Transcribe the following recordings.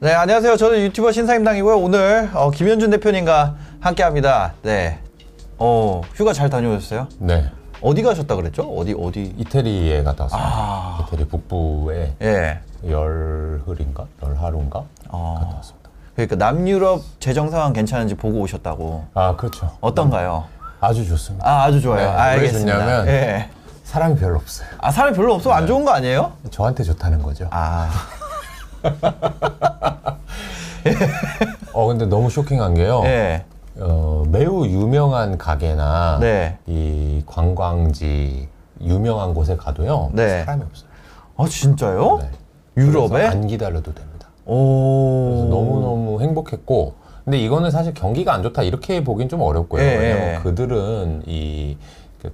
네, 안녕하세요. 저는 유튜버 신사임당이고요. 오늘 어, 김현준 대표님과 함께합니다. 네. 어, 휴가 잘 다녀오셨어요? 네. 어디 가셨다 그랬죠? 어디 어디? 이태리에 갔다 왔습니다. 아. 이태리 북부에 예. 열흘인가? 열하루인가? 어. 갔다 왔습니다. 그러니까 남유럽 재정 상황 괜찮은지 보고 오셨다고. 아, 그렇죠. 어떤가요? 아주 좋습니다. 아, 아주 좋아요. 네, 왜 알겠습니다. 좋냐면- 예. 사람이 별로 없어요. 아, 사람이 별로 없어? 안 좋은 거 아니에요? 저한테 좋다는 거죠. 아. 어, 근데 너무 쇼킹한 게요. 예. 어, 매우 유명한 가게나 네. 이 관광지 유명한 곳에 가도요. 네. 사람이 없어요. 아, 진짜요? 네. 유럽에? 안 기다려도 됩니다. 오. 그래서 너무 너무 행복했고 근데 이거는 사실 경기가 안 좋다 이렇게 보긴 좀 어렵고요. 예, 왜냐면 예. 그들은 이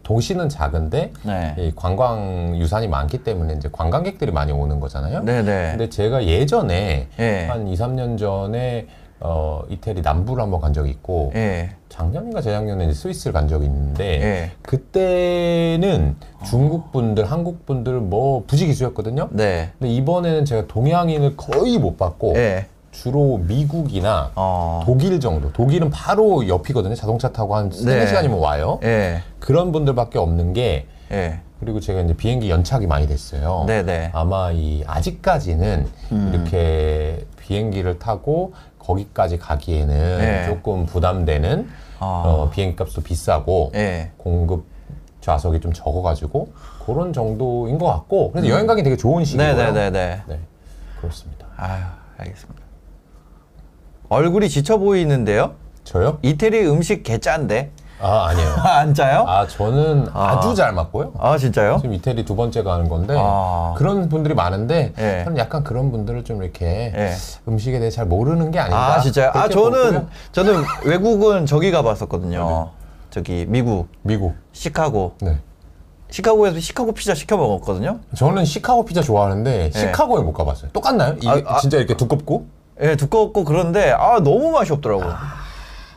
도시는 작은데 네. 이 관광 유산이 많기 때문에 이제 관광객들이 많이 오는 거잖아요. 네, 네. 근데 제가 예전에 예. 한 2, 3년 전에 어, 이태리 남부를 한번 간 적이 있고 예. 작년인가 재작년에 스위스를 간 적이 있는데 예. 그때는 중국 분들, 한국 분들 뭐 부지기수였거든요. 네. 근데 이번에는 제가 동양인을 거의 못 봤고 예. 주로 미국이나 어. 독일 정도. 독일은 바로 옆이거든요. 자동차 타고 한 세네 네. 시간이면 와요. 예. 그런 분들밖에 없는 게 예. 그리고 제가 이제 비행기 연착이 많이 됐어요. 네, 네. 아마 이 아직까지는 음. 이렇게 비행기를 타고 거기까지 가기에는 네. 조금 부담되는 아. 어, 비행기 값도 비싸고 예. 공급 좌석이 좀 적어가지고 그런 정도인 것 같고 그래서 여행 가기 되게 좋은 시기고요. 음. 네네네네. 네, 그렇습니다. 아유, 알겠습니다. 얼굴이 지쳐 보이는데요? 저요? 이태리 음식 개짠데? 아 아니에요. 안 짜요? 아 저는 아. 아. 주잘 맞고요. 아, 진짜요? 지금 이태리 두 번째 가는 건데 아. 그런 분들이 많은데 예. 저는 약간 그런 분들을 좀 이렇게 예. 음식에 대해 잘 모르는 게 아닌가. 아, 진짜요? 아, 그렇게 저는, 보고요. 저는 외국은 저기 가봤었거든요. 저기, 미국, 미국. 시카고. 네. 시카고에서 시카고 피자 시켜 먹었거든요. 저는 시카고 피자 좋아하는데 시카고에 못 가봤어요. 똑같나요? 이게 아, 아. 진짜 이렇게 두껍고? 예, 두껍고 그런데, 아, 너무 맛이 없더라고요.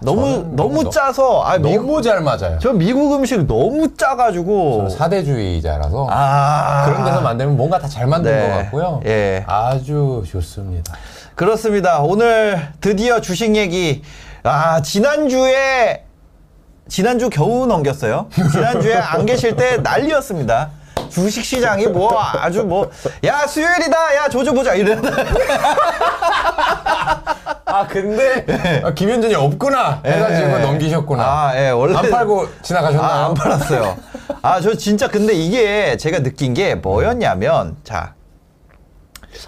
너무, 저는 너무 너무 짜서, 아, 미국, 너무 잘 맞아요. 저 미국 음식 너무 짜가지고. 저는 사대주의자라서 아. 그런 데서 만들면 뭔가 다 잘 만든 네. 것 같고요. 예. 아주 좋습니다. 그렇습니다. 오늘 드디어 주식 얘기. 아, 지난주에, 지난주 겨우 넘겼어요. 지난주에 안 계실 때 난리였습니다. 주식 시장이 뭐 아주 뭐, 야, 수요일이다! 야, 조져보자! 이러다. 아 근데 아, 김현준이 없구나 해가지고 예. 넘기셨구나. 아, 예, 원래. 안 팔고 지나가셨나요? 아, 안 팔았어요. 아, 저 진짜 근데 이게 제가 느낀 게 뭐였냐면, 자.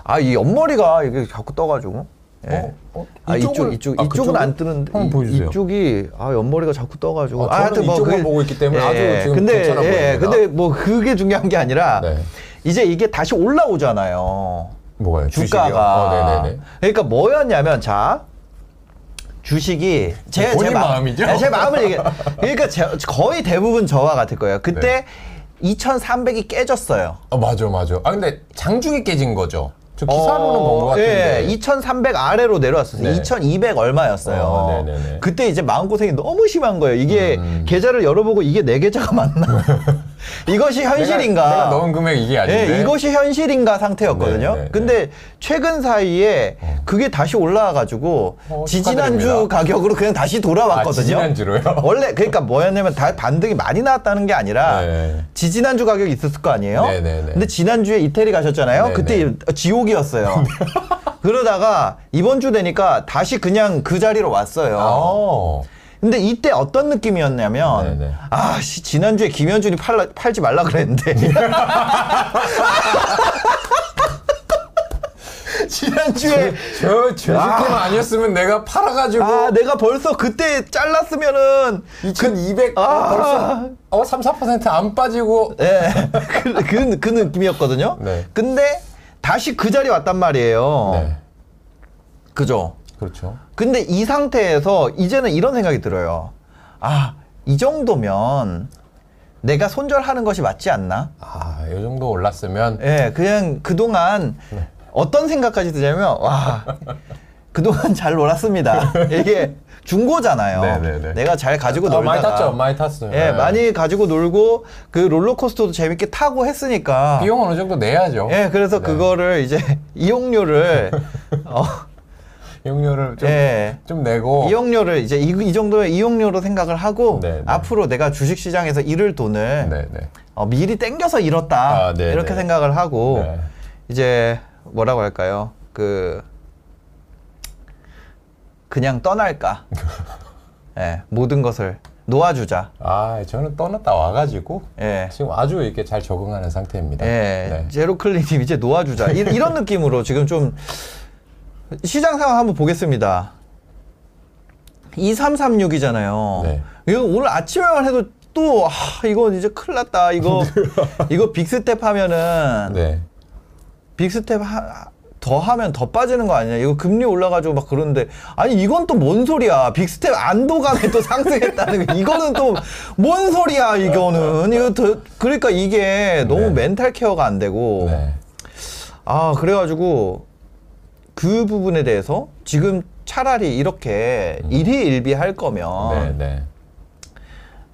아, 이 옆머리가 이게 자꾸 떠가지고. 예. 어? 어? 아, 이쪽, 이쪽을- 이쪽, 아, 이쪽은? 안 뜨는데. 이-. 이쪽이, 아, 옆머리가 자꾸 떠가지고. 아, 저는 이쪽만 보고 있기 때문에 아주 지금 근데, 괜찮아 예, 보입니다. 근데 뭐 그게 중요한 게 아니라, 네. 이제 이게 다시 올라오잖아요. 뭐가요? 주가가. 어. 그러니까 뭐였냐면 자 주식이 제, 제 마- 마음이죠? 네, 제 마음을 얘기해. 그러니까 제- 거의 대부분 저와 같을 거예요. 그때 네. 2,300이 깨졌어요. 어 맞아 맞아. 아 근데 장중에 깨진 거죠. 저 기사로는 본것 같은데. 예, 2,300 아래로 내려왔었어요. 네. 2,200 얼마였어요. 어. 그때 이제 마음고생이 너무 심한 거예요. 이게 음. 계좌를 열어보고 이게 내 계좌가 맞나? 이것이 현실인가? 내가, 내가 넣은 금액 이게 아닌데. 예, 이것이 현실인가 상태였거든요. 네, 네, 근데 최근 사이에 그게 다시 올라와가지고 어, 지지난주 축하드립니다. 가격으로 그냥 다시 돌아왔거든요. 아, 지지난주로요? 원래 그러니까 뭐였냐면 다 반등이 많이 나왔다는 게 아니라 네. 지지난주 가격이 있었을 거 아니에요. 네, 네, 네. 근데 지난주에 이태리 가셨잖아요. 네, 그때 네. 지옥이었어요. 그러다가 이번 주 되니까 다시 그냥 그 자리로 왔어요. 어. 근데 이때 어떤 느낌이었냐면 네네. 아 씨 지난주에 김현준이 팔라, 팔지 말라 그랬는데 지난주에 저 죄식금 아. 니었으면 내가 팔아가지고 아 내가 벌써 그때 잘랐으면은 2,200 아. 벌써 어 3, 4%안 빠지고 예, 그, 그, 그 느낌이었거든요. 네. 근데 다시 그 자리 왔단 말이에요. 네 그죠? 그렇죠. 근데 이 상태에서 이제는 이런 생각이 들어요. 아, 이 정도면 내가 손절하는 것이 맞지 않나? 아 이 정도 올랐으면 예, 그냥 그동안 네. 어떤 생각까지 드냐면, 와, 그동안 잘 놀았습니다. 이게 중고잖아요. 네네네. 내가 잘 가지고 아, 놀다가. 많이 탔죠, 많이 탔어요. 예, 네. 많이 가지고 놀고 그 롤러코스터도 재밌게 타고 했으니까. 비용 어느 정도 내야죠. 예, 그래서 네. 그거를 이제 이용료를 어, 이용료를 좀, 예. 좀 내고 이용료를 이제 이, 이 정도의 이용료로 생각을 하고 네, 네. 앞으로 내가 주식 시장에서 잃을 돈을 네, 네. 어, 미리 땡겨서 잃었다 아, 네, 이렇게 네. 생각을 하고 네. 이제 뭐라고 할까요? 그 그냥 떠날까? 예, 모든 것을 놓아주자. 아, 저는 떠났다 와가지고 예. 지금 아주 이렇게 잘 적응하는 상태입니다. 예, 네. 제로 클리님 이제 놓아주자. 이, 이런 느낌으로 지금 좀 시장 상황 한번 보겠습니다. 2336이잖아요. 네. 이거 오늘 아침에만 해도 또, 아, 이거 이제 큰일 났다. 이거, 이거 빅스텝 하면은, 네. 빅스텝 하, 더 하면 더 빠지는 거 아니냐. 이거 금리 올라가지고 막 그러는데, 아니, 이건 또 뭔 소리야. 빅스텝 안도감에 또 상승했다는 거. 이거는 또 뭔 소리야, 이거는. 이거 더, 그러니까 이게 너무 네. 멘탈 케어가 안 되고, 네. 아, 그래가지고 그 부분에 대해서 지금 차라리 이렇게 일희일비 할 거면 네, 네.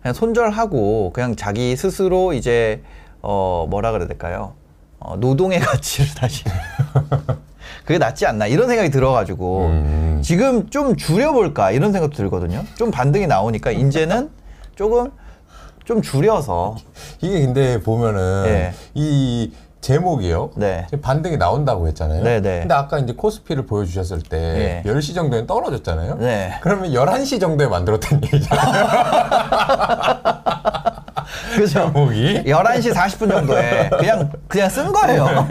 그냥 손절하고 그냥 자기 스스로 이제 어 뭐라 그래야 될까요? 어, 노동의 가치를 다시 그게 낫지 않나 이런 생각이 들어가지고 음. 지금 좀 줄여볼까 이런 생각도 들거든요. 좀 반등이 나오니까 이제는 조금 좀 줄여서 이게 근데 보면은 예. 이 제목이요. 네. 반등이 나온다고 했잖아요. 네, 네. 근데 아까 이제 코스피를 보여주셨을 때 네. 10시 정도엔 떨어졌잖아요. 네. 그러면 11시 정도에 만들었던 얘기잖아요. 그죠? 제목이. 11시 40분 정도에 그냥 그냥 쓴 거예요.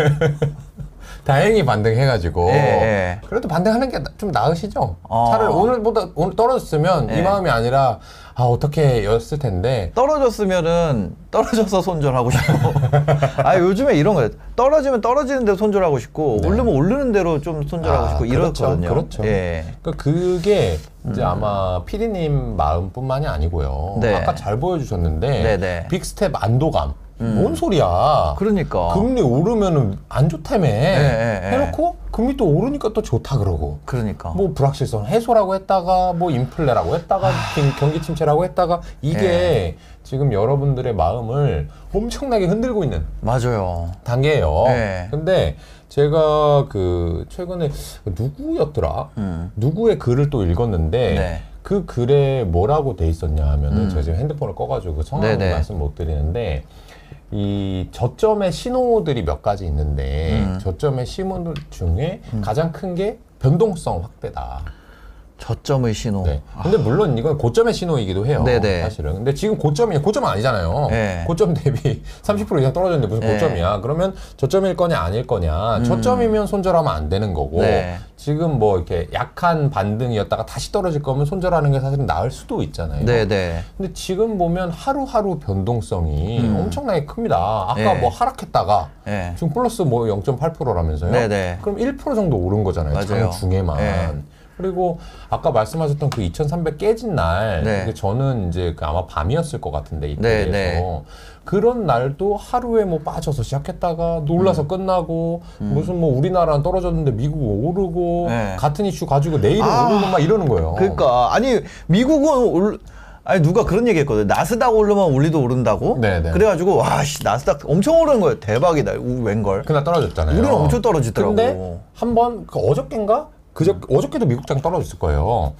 다행히 반등해가지고 예, 예. 그래도 반등하는 게 좀 나으시죠. 어. 차라리 오늘보다 오늘 떨어졌으면 예. 이 마음이 아니라 아 어떻게 였을 텐데 떨어졌으면은 떨어져서 손절하고 싶고. 아 요즘에 이런 거예요. 떨어지면 떨어지는 대로 손절하고 싶고 네. 오르면 오르는 대로 좀 손절하고 아, 싶고 그렇죠, 이렇거든요. 그렇죠. 예. 그러니까 그게 이제 아마 피디님 마음뿐만이 아니고요. 음. 네. 아까 잘 보여주셨는데 네네. 빅스텝 안도감. 뭔 소리야? 그러니까. 금리 오르면은 안 좋다며. 예, 예. 해놓고 금리 또 오르니까 또 좋다 그러고. 그러니까. 뭐 불확실성 해소라고 했다가 뭐 인플레라고 했다가 경- 경기 침체라고 했다가 이게 예. 지금 여러분들의 마음을 엄청나게 흔들고 있는 맞아요. 단계예요. 네. 근데 제가 그 최근에 누구였더라? 누구의 글을 또 읽었는데 음. 네. 그 글에 뭐라고 돼 있었냐 하면은 제가 지금 핸드폰을 꺼가지고 성함 네네. 말씀 못 드리는데 이 저점의 신호들이 몇 가지 있는데 음. 저점의 신호들 중에 가장 큰 게 변동성 확대다. 저점의 신호. 네. 근데 물론 이건 고점의 신호이기도 해요. 네네. 사실은. 근데 지금 고점이 고점은 아니잖아요. 네. 고점 대비 30% 이상 떨어졌는데 무슨 네. 고점이야? 그러면 저점일 거냐 아닐 거냐? 저점이면 손절하면 안 되는 거고. 음. 네. 지금 뭐 이렇게 약한 반등이었다가 다시 떨어질 거면 손절하는 게 사실은 나을 수도 있잖아요. 네네. 근데 지금 보면 하루하루 변동성이 엄청나게 큽니다. 아까 음. 네. 뭐 하락했다가 네. 지금 플러스 뭐 0.8%라면서요? 네네. 그럼 1% 정도 오른 거잖아요. 장 중에만. 네. 그리고 아까 말씀하셨던 그 2,300 깨진 날, 네. 저는 이제 그 아마 밤이었을 것 같은데 네, 이때에서 네. 그런 날도 하루에 뭐 빠져서 시작했다가 놀라서 음. 끝나고 무슨 뭐 우리나라는 떨어졌는데 미국 오르고 네. 같은 이슈 가지고 내일은 아, 오르고 막 이러는 거예요. 그러니까 아니 미국은 올 아니 누가 그런 얘기했거든. 나스닥 오르면 우리도 오른다고. 네네. 그래가지고 와씨 나스닥 엄청 오르는 거예요. 대박이다. 우, 웬걸. 그날 떨어졌잖아요. 우리는 엄청 떨어지더라고. 근데 한번 그 어저께인가 그저 어저께도 미국장 떨어졌을 거예요.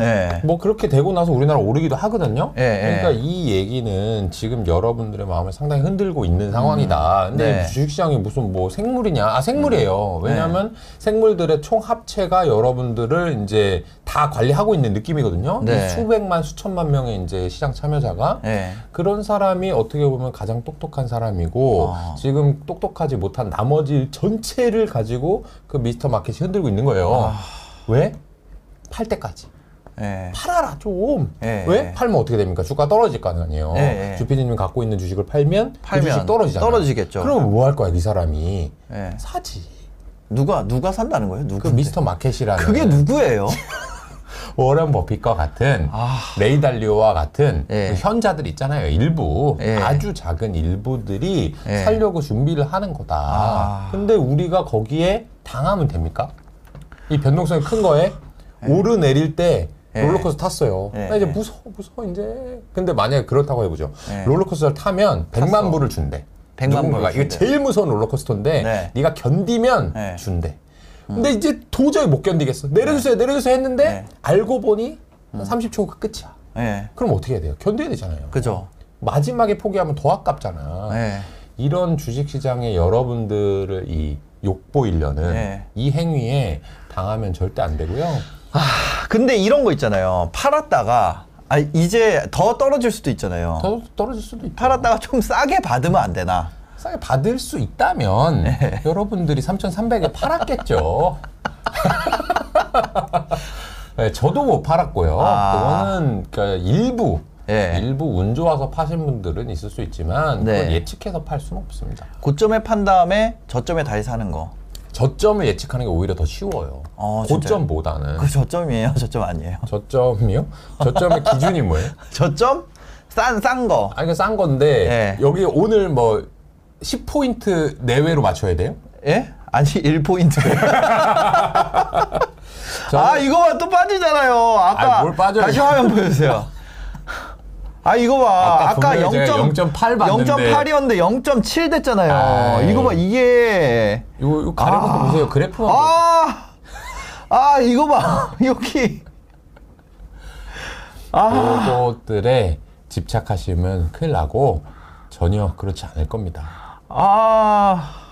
예. 뭐 그렇게 되고 나서 우리나라 오르기도 하거든요. 예, 예. 그러니까 이 얘기는 지금 여러분들의 마음을 상당히 흔들고 있는 상황이다. 근데 네. 주식시장이 무슨 뭐 생물이냐? 아 생물이에요. 왜냐하면 생물들의 총 합체가 여러분들을 이제 다 관리하고 있는 느낌이거든요. 네. 이 수백만 수천만 명의 이제 시장 참여자가 예. 그런 사람이 어떻게 보면 가장 똑똑한 사람이고 아. 지금 똑똑하지 못한 나머지 전체를 가지고 그 미스터 마켓이 흔들고 있는 거예요. 아. 왜? 팔 때까지. 예. 팔아라 좀. 예, 왜? 예. 팔면 어떻게 됩니까? 주가 떨어질 거 아니에요. 예, 예. 주피디님이 갖고 있는 주식을 팔면, 팔면 그 주식 떨어지잖아. 떨어지겠죠. 그럼 뭐 할 거야, 이 사람이? 예. 사지. 누가 누가 산다는 거예요? 누구? 그 미스터 마켓이라는 그게 누구예요? 워런 버핏과 같은 아. 레이 달리오와 같은 예. 그 현자들 있잖아요. 일부 예. 아주 작은 일부들이 예. 살려고 준비를 하는 거다. 아. 근데 우리가 거기에 당하면 됩니까? 이 변동성이 큰 거에 예. 오르내릴 때 예. 롤러코스터 탔어요. 예. 나 이제 예. 무서워 무서워 이제. 근데 만약에 그렇다고 해보죠. 예. 롤러코스터를 타면 100만 탔어. 불을 준대. 100만 누군가가. 이게. 제일 무서운 롤러코스터인데 네. 네가 견디면 네. 준대. 근데 이제 도저히 못 견디겠어. 내려주세요, 내려주세요 했는데 네. 알고 보니 30초가 끝이야. 예. 그럼 어떻게 해야 돼요? 견뎌야 되잖아요. 그죠. 마지막에 포기하면 더 아깝잖아. 예. 이런 주식시장에 여러분들을 이 욕보이려는 네. 이 행위에 당하면 절대 안 되고요. 근데 이런 거 있잖아요. 팔았다가 아 이제 더 떨어질 수도 있잖아요. 더 떨어질 수도 있죠. 팔았다가 좀 싸게 받으면 안 되나? 싸게 받을 수 있다면 네. 여러분들이 3,300에 팔았겠죠. 네, 저도 못 팔았고요. 아. 그거는 그러니까 일부 예. 일부 운 좋아서 파신 분들은 있을 수 있지만 네. 그걸 예측해서 팔 수는 없습니다. 고점에 판 다음에 저점에 다시 사는 거. 저점을 예측하는 게 오히려 더 쉬워요. 어, 진짜요? 고점보다는 그 저점이에요? 저점 아니에요? 저점이요? 저점의 기준이 뭐예요? 저점? 싼, 싼 거. 아, 이게 싼 건데 네. 여기 오늘 뭐 10포인트 내외로 맞춰야 돼요? 예? 아니, 1포인트. 저는- 아, 이거만 또 빠지잖아요. 아까. 아니, 뭘 빠져요. 다시 화면 보여주세요. 아, 이거 봐. 아까 아까, 분명히 제가 0. 0.8 봤는데. 0.8이었는데 0.7 됐잖아요. 아이. 이거 봐, 이게. 이거, 이거 가려놓고 아. 보세요. 보세요. 아! 아, 이거 봐. 여기. 아. 그것들에 집착하시면 큰일 나고 전혀 그렇지 않을 겁니다. 아.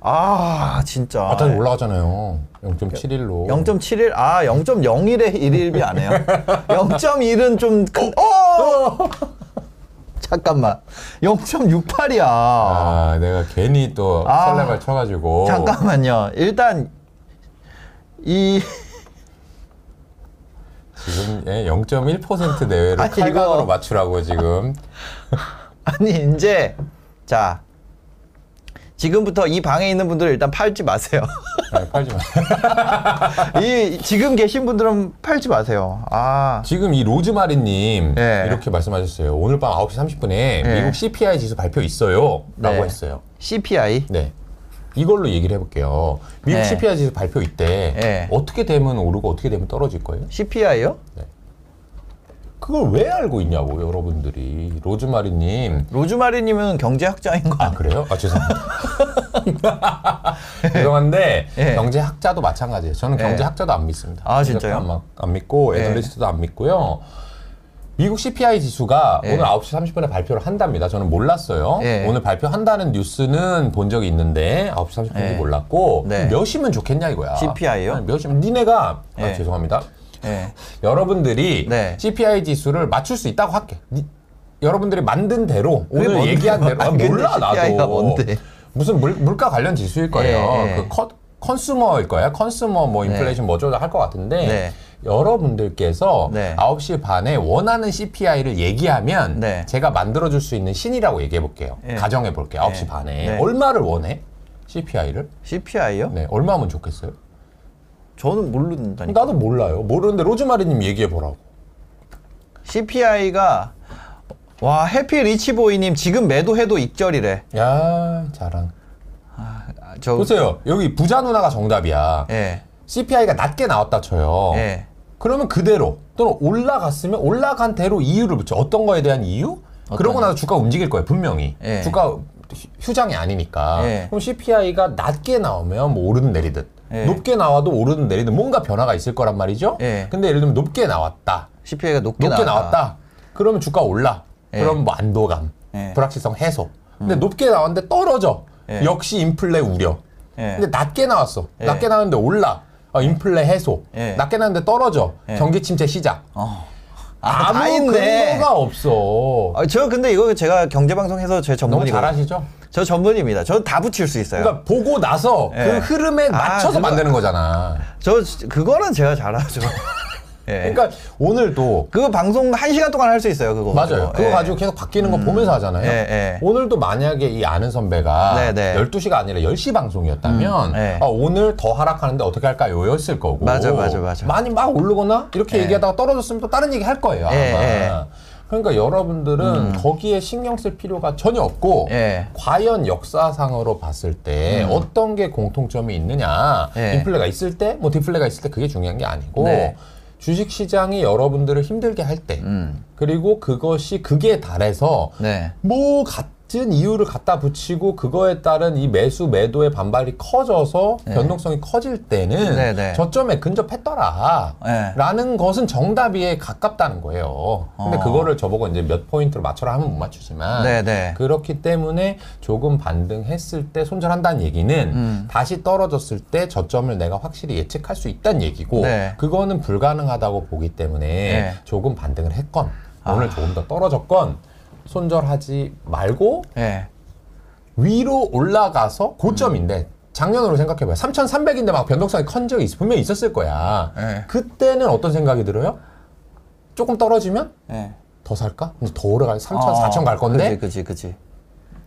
아, 진짜. 아, 다시 올라가잖아요. 0.71로. 0.71, 아, 0.01에 1일비 안 해요? 0.1은 좀 큰, 어! 잠깐만. 0.68이야. 아, 내가 괜히 또 아. 설레발 쳐가지고. 잠깐만요. 일단, 이, 지금 예, 0.1% 내외로 아니, 칼각으로 이거- 맞추라고 지금. 아니, 이제, 자. 지금부터 이 방에 있는 분들 일단 팔지 마세요. 네, 팔지 마. 이, 지금 계신 분들은 팔지 마세요. 아. 지금 이 로즈마리님 네. 이렇게 말씀하셨어요. 오늘 밤 9시 30분에 미국 CPI 지수 발표 있어요. 라고 네. 했어요. CPI. 네. 이걸로 얘기를 해볼게요. 미국 네. CPI 지수 발표 이때 네. 어떻게 되면 오르고 어떻게 되면 떨어질 거예요? CPI요? 그걸 왜 알고 있냐고 여러분들이 로즈마리님 로즈마리님은 경제학자인 거 아 아니에요? 그래요? 아 죄송합니다. 죄송한데 예. 경제학자도 마찬가지예요. 저는 예. 경제학자도 안 믿습니다. 아, 진짜요? 안, 안 믿고 예. 애널리스트도 안 믿고요. 미국 CPI 지수가 예. 오늘 9시 30분에 발표를 한답니다. 저는 몰랐어요. 예. 오늘 발표한다는 뉴스는 본 적이 있는데 9시 30분인지 예. 몰랐고 네. 몇이면 좋겠냐 이거야. CPI 요? 아니, 몇이면 니네가 아, 예. 죄송합니다. 예. 여러분들이 네. CPI 지수를 맞출 수 있다고 할게. 니- 여러분들이 만든 대로 오늘 뭔데요? 얘기한 대로 아, 몰라 CPI 가 나도 뭔데? 무슨 물, 물가 관련 지수일 거예요. 예, 예. 그 con, consumer일 거야. consumer 뭐 인플레이션 뭐죠 할것 같은데 네. 여러분들께서 네. 9시 반에 원하는 CPI를 얘기하면 네. 제가 만들어 줄 수 있는 신이라고 얘기해 볼게요. 예. 가정해 볼게요. 9시 네. 반에 네. 얼마를 원해? CPI를? CPI요? 네, 얼마면 좋겠어요? 저는 모른다니까. 나도 몰라요. 모르는데 로즈마리님 얘기해 보라고. CPI가 와 해피 리치보이님 지금 매도해도 익절이래. 야 자랑. 아, 저 보세요. 여기 부자 누나가 정답이야. 예. CPI가 낮게 나왔다 쳐요. 예. 그러면 그대로 또는 올라갔으면 올라간 대로 이유를 붙여. 어떤 거에 대한 이유? 그러고 나서 주가 움직일 거예요. 분명히. 예. 주가 휴- 휴장이 아니니까. 예. 그럼 CPI가 낮게 나오면 뭐 오르든 내리든. 예. 높게 나와도 오르든 내리든 뭔가 변화가 있을 거란 말이죠. 예. 근데 예를 들면 높게 나왔다. CPI가 높게, 높게 나왔다. 나왔다. 그러면 주가 올라. 예. 그럼 뭐 안도감, 예. 불확실성 해소. 근데 높게 나왔는데 떨어져. 예. 역시 인플레 우려. 예. 근데 낮게 나왔어. 예. 낮게 나왔는데 올라. 어, 인플레 해소. 예. 낮게 나왔는데 떨어져. 예. 경기 침체 시작. 어. 아, 아무. 근거가 없어. 아, 저 근데 이거 제가 경제방송에서 제 너무 전문이고 잘하시죠? 저 전문입니다. 저다 붙일 수 있어요. 그러니까 보고 나서 예. 그 흐름에 아, 맞춰서 그거- 만드는 거잖아. 저 그거는 제가 잘하죠. 예. 그러니까 오늘도 그거 방송 한 시간 동안 할 수 있어요. 그거. 맞아요. 그거 예. 가지고 계속 바뀌는 거 보면서 하잖아요. 예, 예. 오늘도 만약에 이 아는 선배가 네, 네. 12시가 아니라 10시 방송이었다면 음, 예. 아, 오늘 더 하락하는데 어떻게 할까요? 였을 거고. 맞아, 맞아, 맞아. 많이 막 오르거나 이렇게 예. 얘기하다가 떨어졌으면 또 다른 얘기 할 거예요. 아마. 그러니까 여러분들은 거기에 신경 쓸 필요가 전혀 없고 예. 과연 역사상으로 봤을 때 어떤 게 공통점이 있느냐 예. 인플레가 있을 때 뭐 디플레가 있을 때 그게 중요한 게 아니고 네. 주식 시장이 여러분들을 힘들게 할때 음. 그리고 그것이 극에 달해서 네. 뭐 가, 갖은 이유를 갖다 붙이고 그거에 따른 이 매수 매도의 반발이 커져서 변동성이 커질 때는 네, 네. 저점에 근접했더라. 네. 라는 것은 정답에 가깝다는 거예요. 근데 어. 그거를 저보고 이제 몇 포인트로 맞춰라 하면 못 맞추지만 네, 네. 그렇기 때문에 조금 반등했을 때 손절한다는 얘기는 음. 다시 떨어졌을 때 저점을 내가 확실히 예측할 수 있다는 얘기고 네. 그거는 불가능하다고 보기 때문에 네. 아. 조금 반등을 했건 오늘 조금 더 떨어졌건 손절하지 말고 예. 위로 올라가서 고점인데 작년으로 생각해봐요. 3,300인데 막 변동성이 컨 적이 있- 분명히 있었을 거야. 네. 그때는 어떤 생각이 들어요? 조금 떨어지면 예. 더 살까? 근데 더 오래가 3,000, 4,000 갈 건데 어, 그지, 그지, 그지.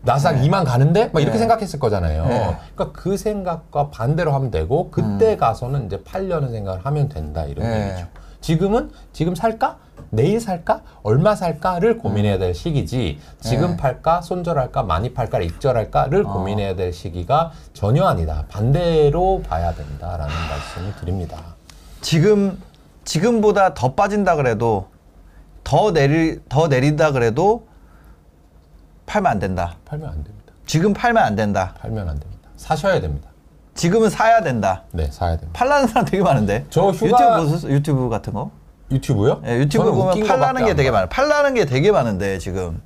나스닥 2만 가는데 막 이렇게 네. 생각했을 거잖아요. 네. 그러니까 그 생각과 반대로 하면 되고 그때 가서는 이제 팔려는 생각을 하면 된다 이런 네. 얘기죠. 지금은 지금 살까? 내일 살까? 얼마 살까?를 고민해야 될 시기지. 지금 네. 팔까? 손절할까? 많이 팔까? 입절할까?를 어. 고민해야 될 시기가 전혀 아니다. 반대로 봐야 된다라는 말씀을 드립니다. 지금 지금보다 더 빠진다 그래도 더 내리 더 내린다 그래도 팔면 안 된다. 팔면 안 됩니다. 지금 팔면 안 된다. 팔면 안 됩니다. 사셔야 됩니다. 지금은 사야 된다. 네, 사야 됩니다. 팔라는 사람 되게 많은데. 저 휴가- 유튜브 보셨어요? 유튜브 같은 거? 유튜브요? 예, 유튜브 저는 보면 웃긴 팔라는 거밖에 게 안 되게 봐요. 많아. 팔라는 게 되게 많은데 지금.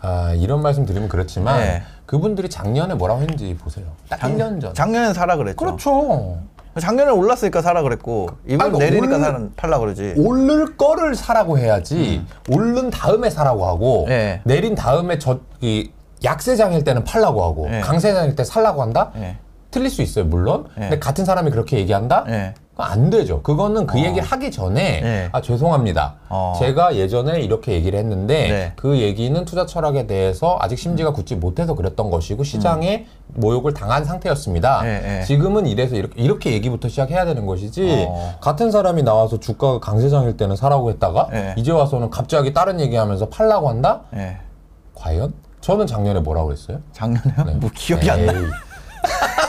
아 이런 말씀 드리면 그렇지만 네. 그분들이 작년에 뭐라고 했는지 보세요. 딱 1년 전. 작년에 사라 그랬죠. 그렇죠. 작년에 올랐으니까 사라 그랬고 이번 아니, 내리니까 올- 사라 팔라 그러지. 오를 거를 사라고 해야지 오른 다음에 사라고 하고 음. 네. 내린 다음에 저이 약세장일 때는 팔라고 하고 네. 강세장일 때 살라고 한다? 예. 틀릴 수 있어요 물론. 네. 근데 같은 사람이 그렇게 얘기한다? 예. 그건 안 되죠. 그거는 그 얘기를 하기 전에 네. 아 죄송합니다. 어. 제가 예전에 이렇게 얘기를 했는데 네. 그 얘기는 투자 철학에 대해서 아직 심지가 굳지 못해서 그랬던 것이고 시장에 모욕을 당한 상태였습니다. 네, 네. 지금은 이래서 이렇게, 이렇게 얘기부터 시작해야 되는 것이지 어. 같은 사람이 나와서 주가가 강세장일 때는 사라고 했다가 네. 이제 와서는 갑자기 다른 얘기하면서 팔라고 한다? 예. 과연? 저는 작년에 뭐라고 그랬어요? 작년에요? 네. 뭐 기억이 안 나.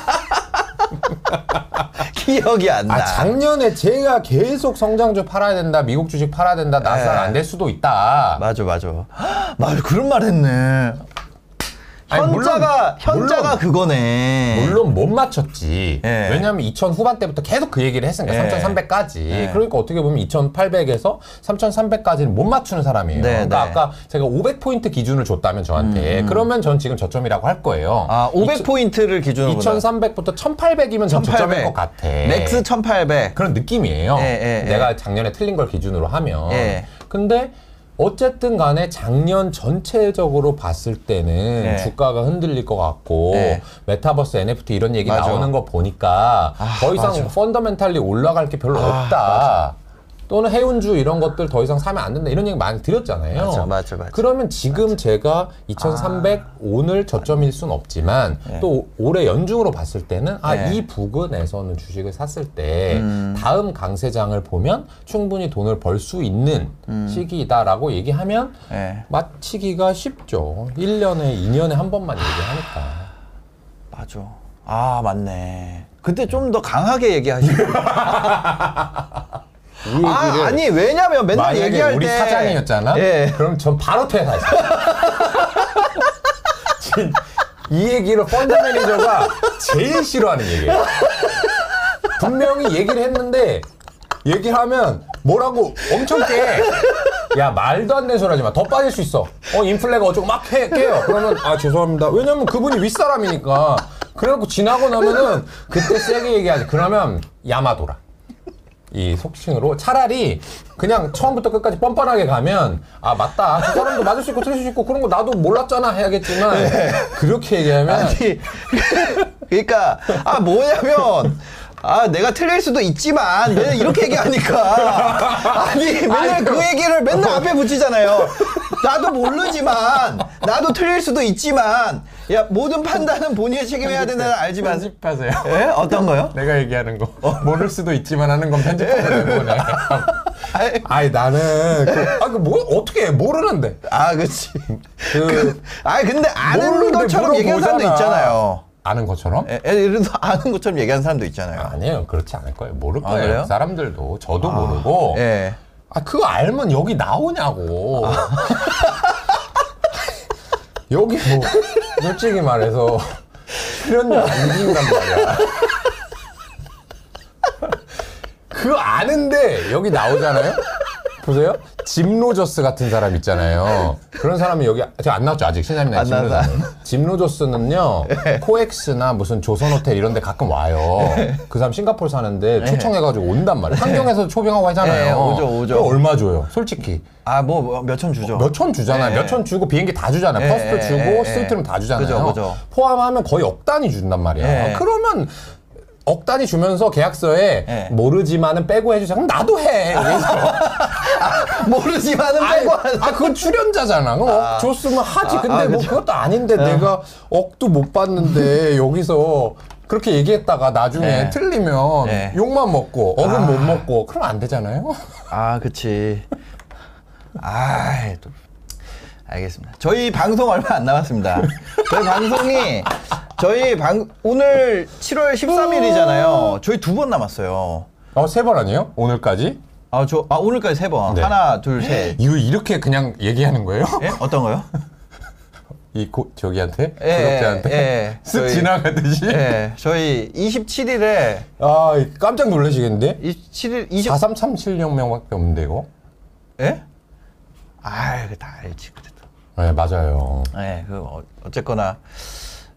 에이. 기억이 안 나. 아, 작년에 제가 계속 성장주 팔아야 된다, 미국 주식 팔아야 된다, 나스닥 네. 안될 수도 있다. 맞아 맞아. 맞아 그런 말 했네. 아니, 현자가 물론- 현자가 물론- 그거네. 물론 못 맞췄지. 예. 왜냐하면 2000 후반 때부터 계속 그 얘기를 했으니까 예. 3300까지. 예. 그러니까 어떻게 보면 2800에서 3300까지는 못 맞추는 사람이에요. 네, 그러니까 네. 아까 제가 500포인트 기준을 줬다면 저한테 그러면 전 지금 저점이라고 할 거예요. 아 500 포인트를 기준으로. 보나? 2300부터 1800이면 전 저점일 것 같아. max 1800. 그런 느낌이에요. 예, 예, 내가 작년에 틀린 걸 기준으로 하면. 예. 근데 어쨌든 간에 작년 전체적으로 봤을 때는 예. 주가가 흔들릴 것 같고 예. 메타버스 NFT 이런 얘기 맞아. 나오는 거 보니까 아, 더 이상 맞아. 펀더멘탈리 올라갈 게 별로 아, 없다. 또는 해운주 이런 것들 더 이상 사면 안 된다 이런 얘기 많이 드렸잖아요. 맞아, 맞아, 맞아. 그러면 지금 제가 2,300 오늘 저점일 순 없지만 또 올해 연중으로 봤을 때는 아 네. 이 부근에서는 주식을 샀을 때 음. 다음 강세장을 보면 충분히 돈을 벌 수 있는 음. 시기다라고 얘기하면 예. 맞히기가 쉽죠. 1년에 2년에 한 번만 얘기하니까. 맞아. 아 맞네. 그때 좀 더 강하게 얘기하시고. 이아 아니 왜냐면 맨날 만약에 얘기할 우리 때 사장이었잖아. 예. 그럼 전 바로 퇴사했어. 진- 이 얘기를 펀드 매니저가 제일 싫어하는 얘기예요. 분명히 얘기를 했는데 얘기를 하면 뭐라고 엄청 깨. 야 말도 안 되는 소리 하지 마. 더 빠질 수 있어. 어 인플레가 어쩌고 막 해, 깨요. 그러면 아 죄송합니다. 왜냐면 그분이 윗사람이니까. 그래갖고 지나고 나면은 그때 세게 얘기하지. 그러면 야마도라. 이 속칭으로 차라리 그냥 처음부터 끝까지 뻔뻔하게 가면 아 맞다. 그 사람도 맞을 수 있고 틀릴 수 있고 그런 거 나도 몰랐잖아 해야겠지만 그렇게 얘기하면 아니 그러니까 아 뭐냐면 아 내가 틀릴 수도 있지만 맨날 이렇게 얘기하니까. 아니 맨날 그 얘기를 맨날 앞에 붙이잖아요. 나도 모르지만 나도 틀릴 수도 있지만 야 모든 판단은 본인이 책임해야 된다는 알지만. 편집하세요. 예? 어떤 거요? 내가 얘기하는 거. 모를 수도 있지만 하는 건 편집하면 되보네. 아이, 아니 나는 그, 아, 그 뭐, 어떻게 해? 모르는데. 아 그치 그아 근데 아는 모르는데 것처럼 얘기하는 사람도 물어보잖아. 있잖아요. 아는 것처럼? 예, 예를 들어서 아는 것처럼 얘기하는 사람도 있잖아요. 아니에요. 그렇지 않을 거예요. 모를 아, 거예요. 그래요? 그 사람들도. 저도 모르고. 예. 아 그거 알면 여기 나오냐고. 여기 뭐 솔직히 말해서 출연료 안 준단 말이야. 그거 아는데 여기 나오잖아요? 보세요. 짐 로저스 같은 사람 있잖아요. 그런 사람이 여기 제가 안 나왔죠 아직 신사임당 안짐 나왔어요. 로저스. 짐 로저스는요 코엑스나 무슨 조선호텔 이런 데 가끔 와요. 그 사람 싱가포르 사는데 초청해가지고 온단 말이에요. 환경에서 초빙하고 하잖아요. 네, 오죠, 오죠. 그거 얼마 줘요? 솔직히. 아, 뭐 몇 천 주죠. 몇 천 주잖아요. 네. 몇천 주고 비행기 다 주잖아요. 네, first 네, 주고 네, 스위트룸 다 주잖아요. 그죠, 그죠. 포함하면 거의 억 단위 준단 말이야. 네. 그러면 억 단위 주면서 계약서에 네. 모르지만은 빼고 해주자. 그럼 나도 해. 모르지만은 빼고 하는. 아, 그건 출연자잖아. 그럼 억 줬으면 하지. 아, 근데 아, 뭐. 그것도 아닌데 내가 억도 못 받는데 여기서 그렇게 얘기했다가 나중에 네. 틀리면 네. 욕만 먹고 억은 못 먹고 그러면 안 되잖아요. 아, 그치. 아, 또. 알겠습니다. 저희 방송 얼마 안 남았습니다. 저희 방송이 저희 방 오늘 7월 13일이잖아요. 저희 두 번 남았어요. 어, 세 번 아니에요? 오늘까지? 아, 저 아, 오늘까지 세 번. 네. 하나, 둘, 셋. 이거 이렇게 그냥 얘기하는 거예요? 예? 어떤 거요? 이 고, 저기한테? 예, 구독자한테? 예, 쓱 저희- 지나가듯이? 예. 저희 27일에 아, 깜짝 놀라시겠는데? 27일 20 4337명 밖에 없는데, 이거? 예? 아, 이거 다 알지. 네, 맞아요. 예, 그 어, 어쨌거나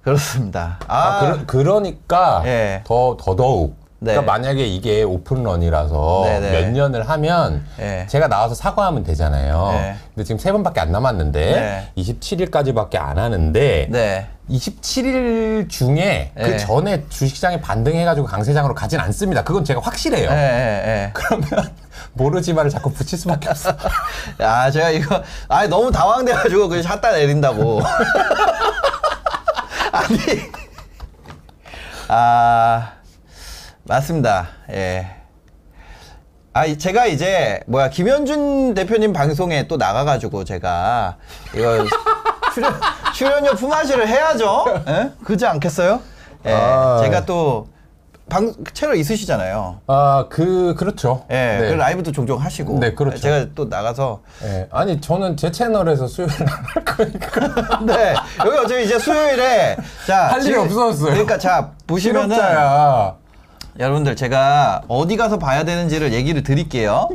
그렇습니다. 아, 아, 그, 러 니까 예. 더, 더더욱. 네. 그러니까 만약에 이게 오픈런이라서 네네. 몇 년을 하면 예. 제가 나와서 사과하면 되잖아요. 네. 근데 지금 세 번밖에 안 남았는데 네. 27일까지밖에 안 하는데 네. 27일 중에 그 네. 전에 주식시장에 반등해가지고 강세장으로 가진 않습니다. 그건 제가 확실해요. 그러면 모르지만을 자꾸 붙일 수밖에 없어. 아, 제가 이거, 아 너무 당황돼가지고 그냥 샷다 내린다고. 아니, 아, 맞습니다. 예. 아, 이- 제가 이제, 뭐야, 김현준 대표님 방송에 또 나가가지고 제가 이거 출연, 출연료 품앗이를 해야죠. 예? 그지 않겠어요? 예. 아. 제가 또, 방, 채널 있으시잖아요. 아, 그 그렇죠. 예. 네. 그 라이브도 종종 하시고. 네, 그렇죠. 제가 또 나가서 예. 아니 저는 제 채널에서 수요일 날할 거니까. 네. 여기 어차피 이제 수요일에 자 할 일이 지금- 없어졌어요. 그러니까 자 보시면은 실업자야. 여러분들 제가 어디 가서 봐야 되는지를 얘기를 드릴게요.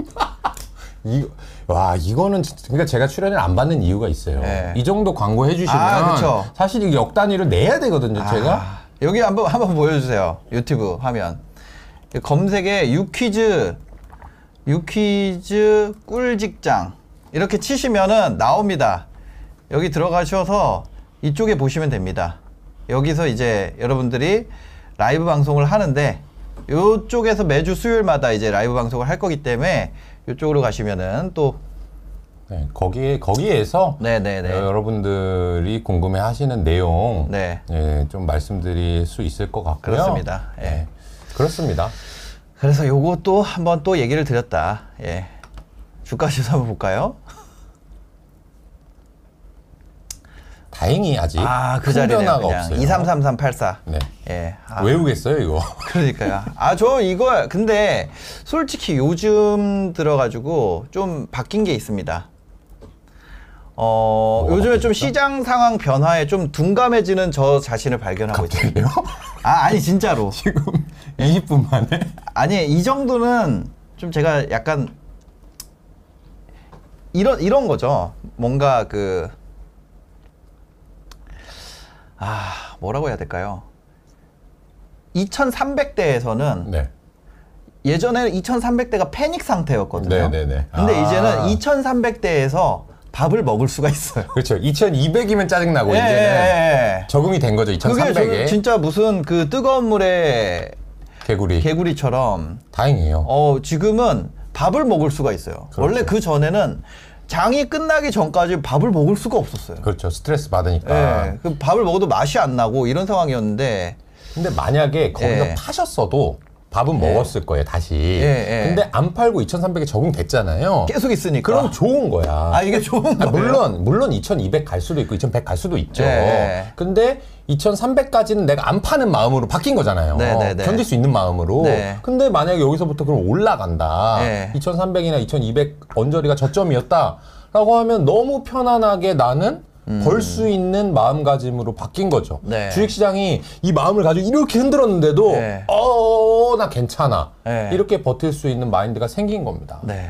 이, 와 이거는 진짜- 그러니까 제가 출연을 안 받는 이유가 있어요. 네. 이 정도 광고 해주시면 아, 그쵸. 사실 역 단위를 내야 되거든요. 제가. 아, 여기 한번 한번 보여주세요. 유튜브 화면 검색에 유퀴즈 유퀴즈 꿀직장 이렇게 치시면은 나옵니다. 여기 들어가셔서 이쪽에 보시면 됩니다. 여기서 이제 여러분들이 라이브 방송을 하는데 이쪽에서 매주 수요일마다 이제 라이브 방송을 할 거기 때문에 이쪽으로 가시면은 또 네, 거기에 거기에서 네네네 어, 여러분들이 궁금해하시는 내용 네 예, 좀 말씀드릴 수 있을 것 같고요. 그렇습니다. 예. 네, 그렇습니다. 그래서 요것도 한번 또 얘기를 드렸다. 예. 주가 지수 한번 볼까요? 다행히 아직 아, 그 큰 자리네요. 변화가 그냥 없어요. 233384. 네. 예. 아, 외우겠어요 이거. 그러니까요. 아, 저 이거 근데 솔직히 요즘 들어가지고 좀 바뀐 게 있습니다. 어, 요즘에 좀? 시장 상황 변화에 좀 둔감해지는 저 자신을 발견하고 있어요. 갑자기요? 아, 아니 진짜로. 지금 20분 만에 아니 이 정도는 좀 제가 약간 이런 이런 거죠. 뭔가 그 아, 뭐라고 해야 될까요? 2300대에서는 네. 예전에 2300대가 패닉 상태였거든요. 네 네 네. 근데 아. 이제는 2300대에서 밥을 먹을 수가 있어요. 그렇죠. 2200이면 짜증나고 예, 이제는 예, 예. 적응이 된 거죠. 그게 2300에 저 진짜 무슨 그 뜨거운 물에 개구리. 개구리처럼 다행이에요. 어, 지금은 밥을 먹을 수가 있어요. 그렇죠. 원래 그 전에는 장이 끝나기 전까지 밥을 먹을 수가 없었어요. 그렇죠. 스트레스 받으니까. 예, 그 밥을 먹어도 맛이 안 나고 이런 상황이었는데, 근데 만약에 거기서 예. 파셨어도 밥은 먹었을 거예요, 다시. 예, 예. 근데 안 팔고 2,300에 적응됐잖아요. 계속 있으니까. 그럼 좋은 거야. 아, 이게 좋은 아, 거예요? 물론 물론 2,200 갈 수도 있고 2,100 갈 수도 있죠. 예. 근데 2,300까지는 내가 안 파는 마음으로 바뀐 거잖아요. 네, 네, 네. 견딜 수 있는 마음으로. 네. 근데 만약에 여기서부터 그럼 올라간다. 예. 2,300이나 2,200 언저리가 저점이었다라고 하면 너무 편안하게 나는 벌 수 있는 마음가짐으로 바뀐 거죠. 네. 주식시장이 이 마음을 가지고 이렇게 흔들었는데도 네. 어, 나 괜찮아. 네. 이렇게 버틸 수 있는 마인드가 생긴 겁니다. 네.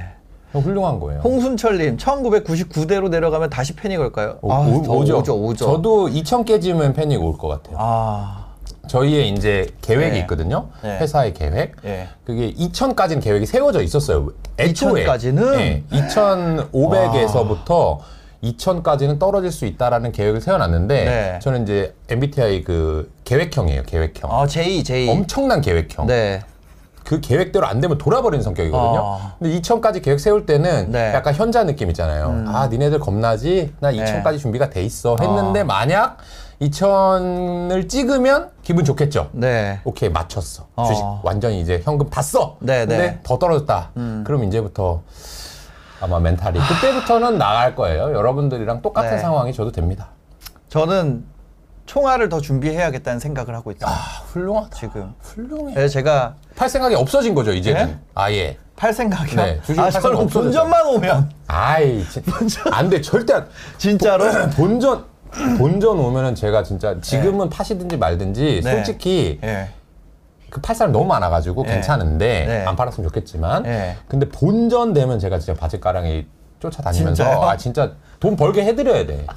훌륭한 거예요. 홍순철님, 1999대로 내려가면 다시 패닉 올까요? 오, 아, 오, 더 오죠. 오죠, 오죠. 저도 2천 깨지면 패닉 올 것 같아요. 아, 저희의 이제 계획이 네. 있거든요. 네. 회사의 계획. 예. 그게 2천까지는 계획이 세워져 있었어요. 애초에. 2000까지는? 네. 2,500에서부터 2천까지는 떨어질 수 있다라는 계획을 세워놨는데 네. 저는 이제 MBTI 그 계획형이에요. 계획형. 아, 제이, 제이. 엄청난 계획형. 네. 그 계획대로 안 되면 돌아버리는 성격이거든요. 아. 근데 2천까지 계획 세울 때는 네. 음. 약간 현자 느낌 있잖아요. 아, 니네들 겁나지? 나 2천까지 준비가 돼 있어. 했는데 아. 만약 2천을 찍으면 기분 좋겠죠. 네. 오케이 맞췄어. 어. 주식 완전히 이제 현금 다 써. 네, 근데 네. 음. 더 떨어졌다. 그럼 이제부터 아마 멘탈이 그때부터는 나갈 거예요. 여러분들이랑 똑같은 네. 상황이 저도 됩니다. 저는 총알을 더 준비해야겠다는 생각을 하고 있어요. 아 훌륭하다. 지금. 훌륭해. 그래서 제가 팔 생각이 없어진 거죠 이제는. 네? 아예. 팔 생각이요. 네, 주식 아, 팔 생각 저는 없어졌어요. 본전만 오면 아이 안돼 절대 안. 진짜로 본전 본전 오면은 제가 진짜 지금은 파시든지 말든지 네. 솔직히 예. 그 팔 사람 너무 많아가지고 네. 괜찮은데 네. 안 팔았으면 좋겠지만 네. 근데 본전 되면 제가 진짜 바지가랑이 쫓아다니면서 진짜요? 아 진짜 돈 벌게 해드려야 돼.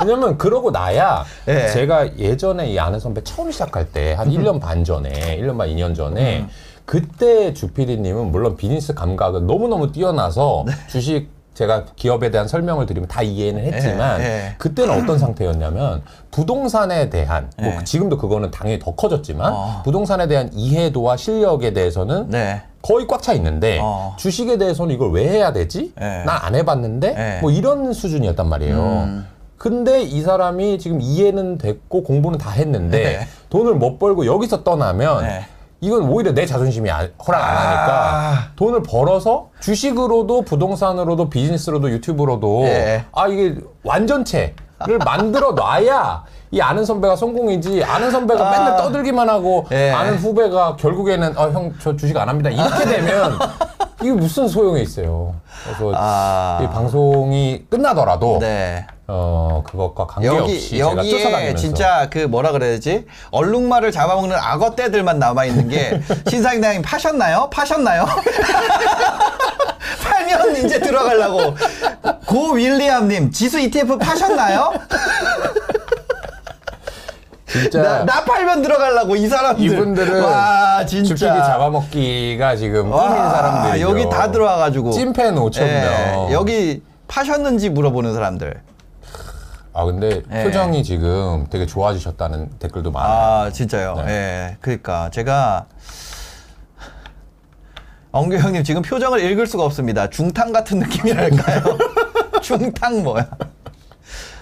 왜냐면 그러고 나야 네. 제가 예전에 이 아는 선배 처음 시작할 때 한 1년 반 전에 1년 반 2년 전에 음. 그때 주피디님은 물론 비즈니스 감각은 너무너무 뛰어나서 네. 주식 제가 기업에 대한 설명을 드리면 다 이해는 했지만 네, 네. 그때는 어떤 상태였냐면 부동산에 대한 뭐 네. 지금도 그거는 당연히 더 커졌지만 어. 부동산에 대한 이해도와 실력에 대해서는 네. 거의 꽉 차 있는데 어. 주식에 대해서는 이걸 왜 해야 되지? 네. 난안 해봤는데 네. 뭐 이런 수준이었단 말이에요. 음. 근데 이 사람이 지금 이해는 됐고 공부는 다 했는데 네. 돈을 못 벌고 여기서 떠나면 네. 이건 오히려 내 자존심이 안- 허락 안 아. 하니까 돈을 벌어서 주식으로도 부동산으로도 비즈니스로도 유튜브로도 네. 아 이게 완전체를 만들어 놔야 이 아는 선배가 성공이지 아는 선배가 아. 맨날 떠들기만 하고 네. 아는 후배가 결국에는 어형저 주식 안 합니다 이렇게 되면 이게 무슨 소용이 있어요. 그래서 아. 이 방송이 끝나더라도 네. 어 그것과 관계없이 여기 제가 쫓아다니면서 진짜 그 뭐라 그래야지 얼룩말을 잡아먹는 악어떼들만 남아 있는 게 신사임당님 파셨나요? 파셨나요? 팔면 이제 들어가려고 고 윌리엄님 지수 ETF 파셨나요? 진짜 나, 나 팔면 들어가려고 이 사람들 이분들은 와 진짜 주식이 잡아먹기가 지금 꿈인 와, 사람들이죠. 여기 다 들어와가지고 찐팬 5천 예, 명. 여기 파셨는지 물어보는 사람들 아 근데 예. 표정이 지금 되게 좋아지셨다는 댓글도 많아요. 아 진짜요. 네. 예. 그러니까 제가 엉규 형님 지금 표정을 읽을 수가 없습니다. 중탕 같은 느낌이랄까요? 중탕 뭐야?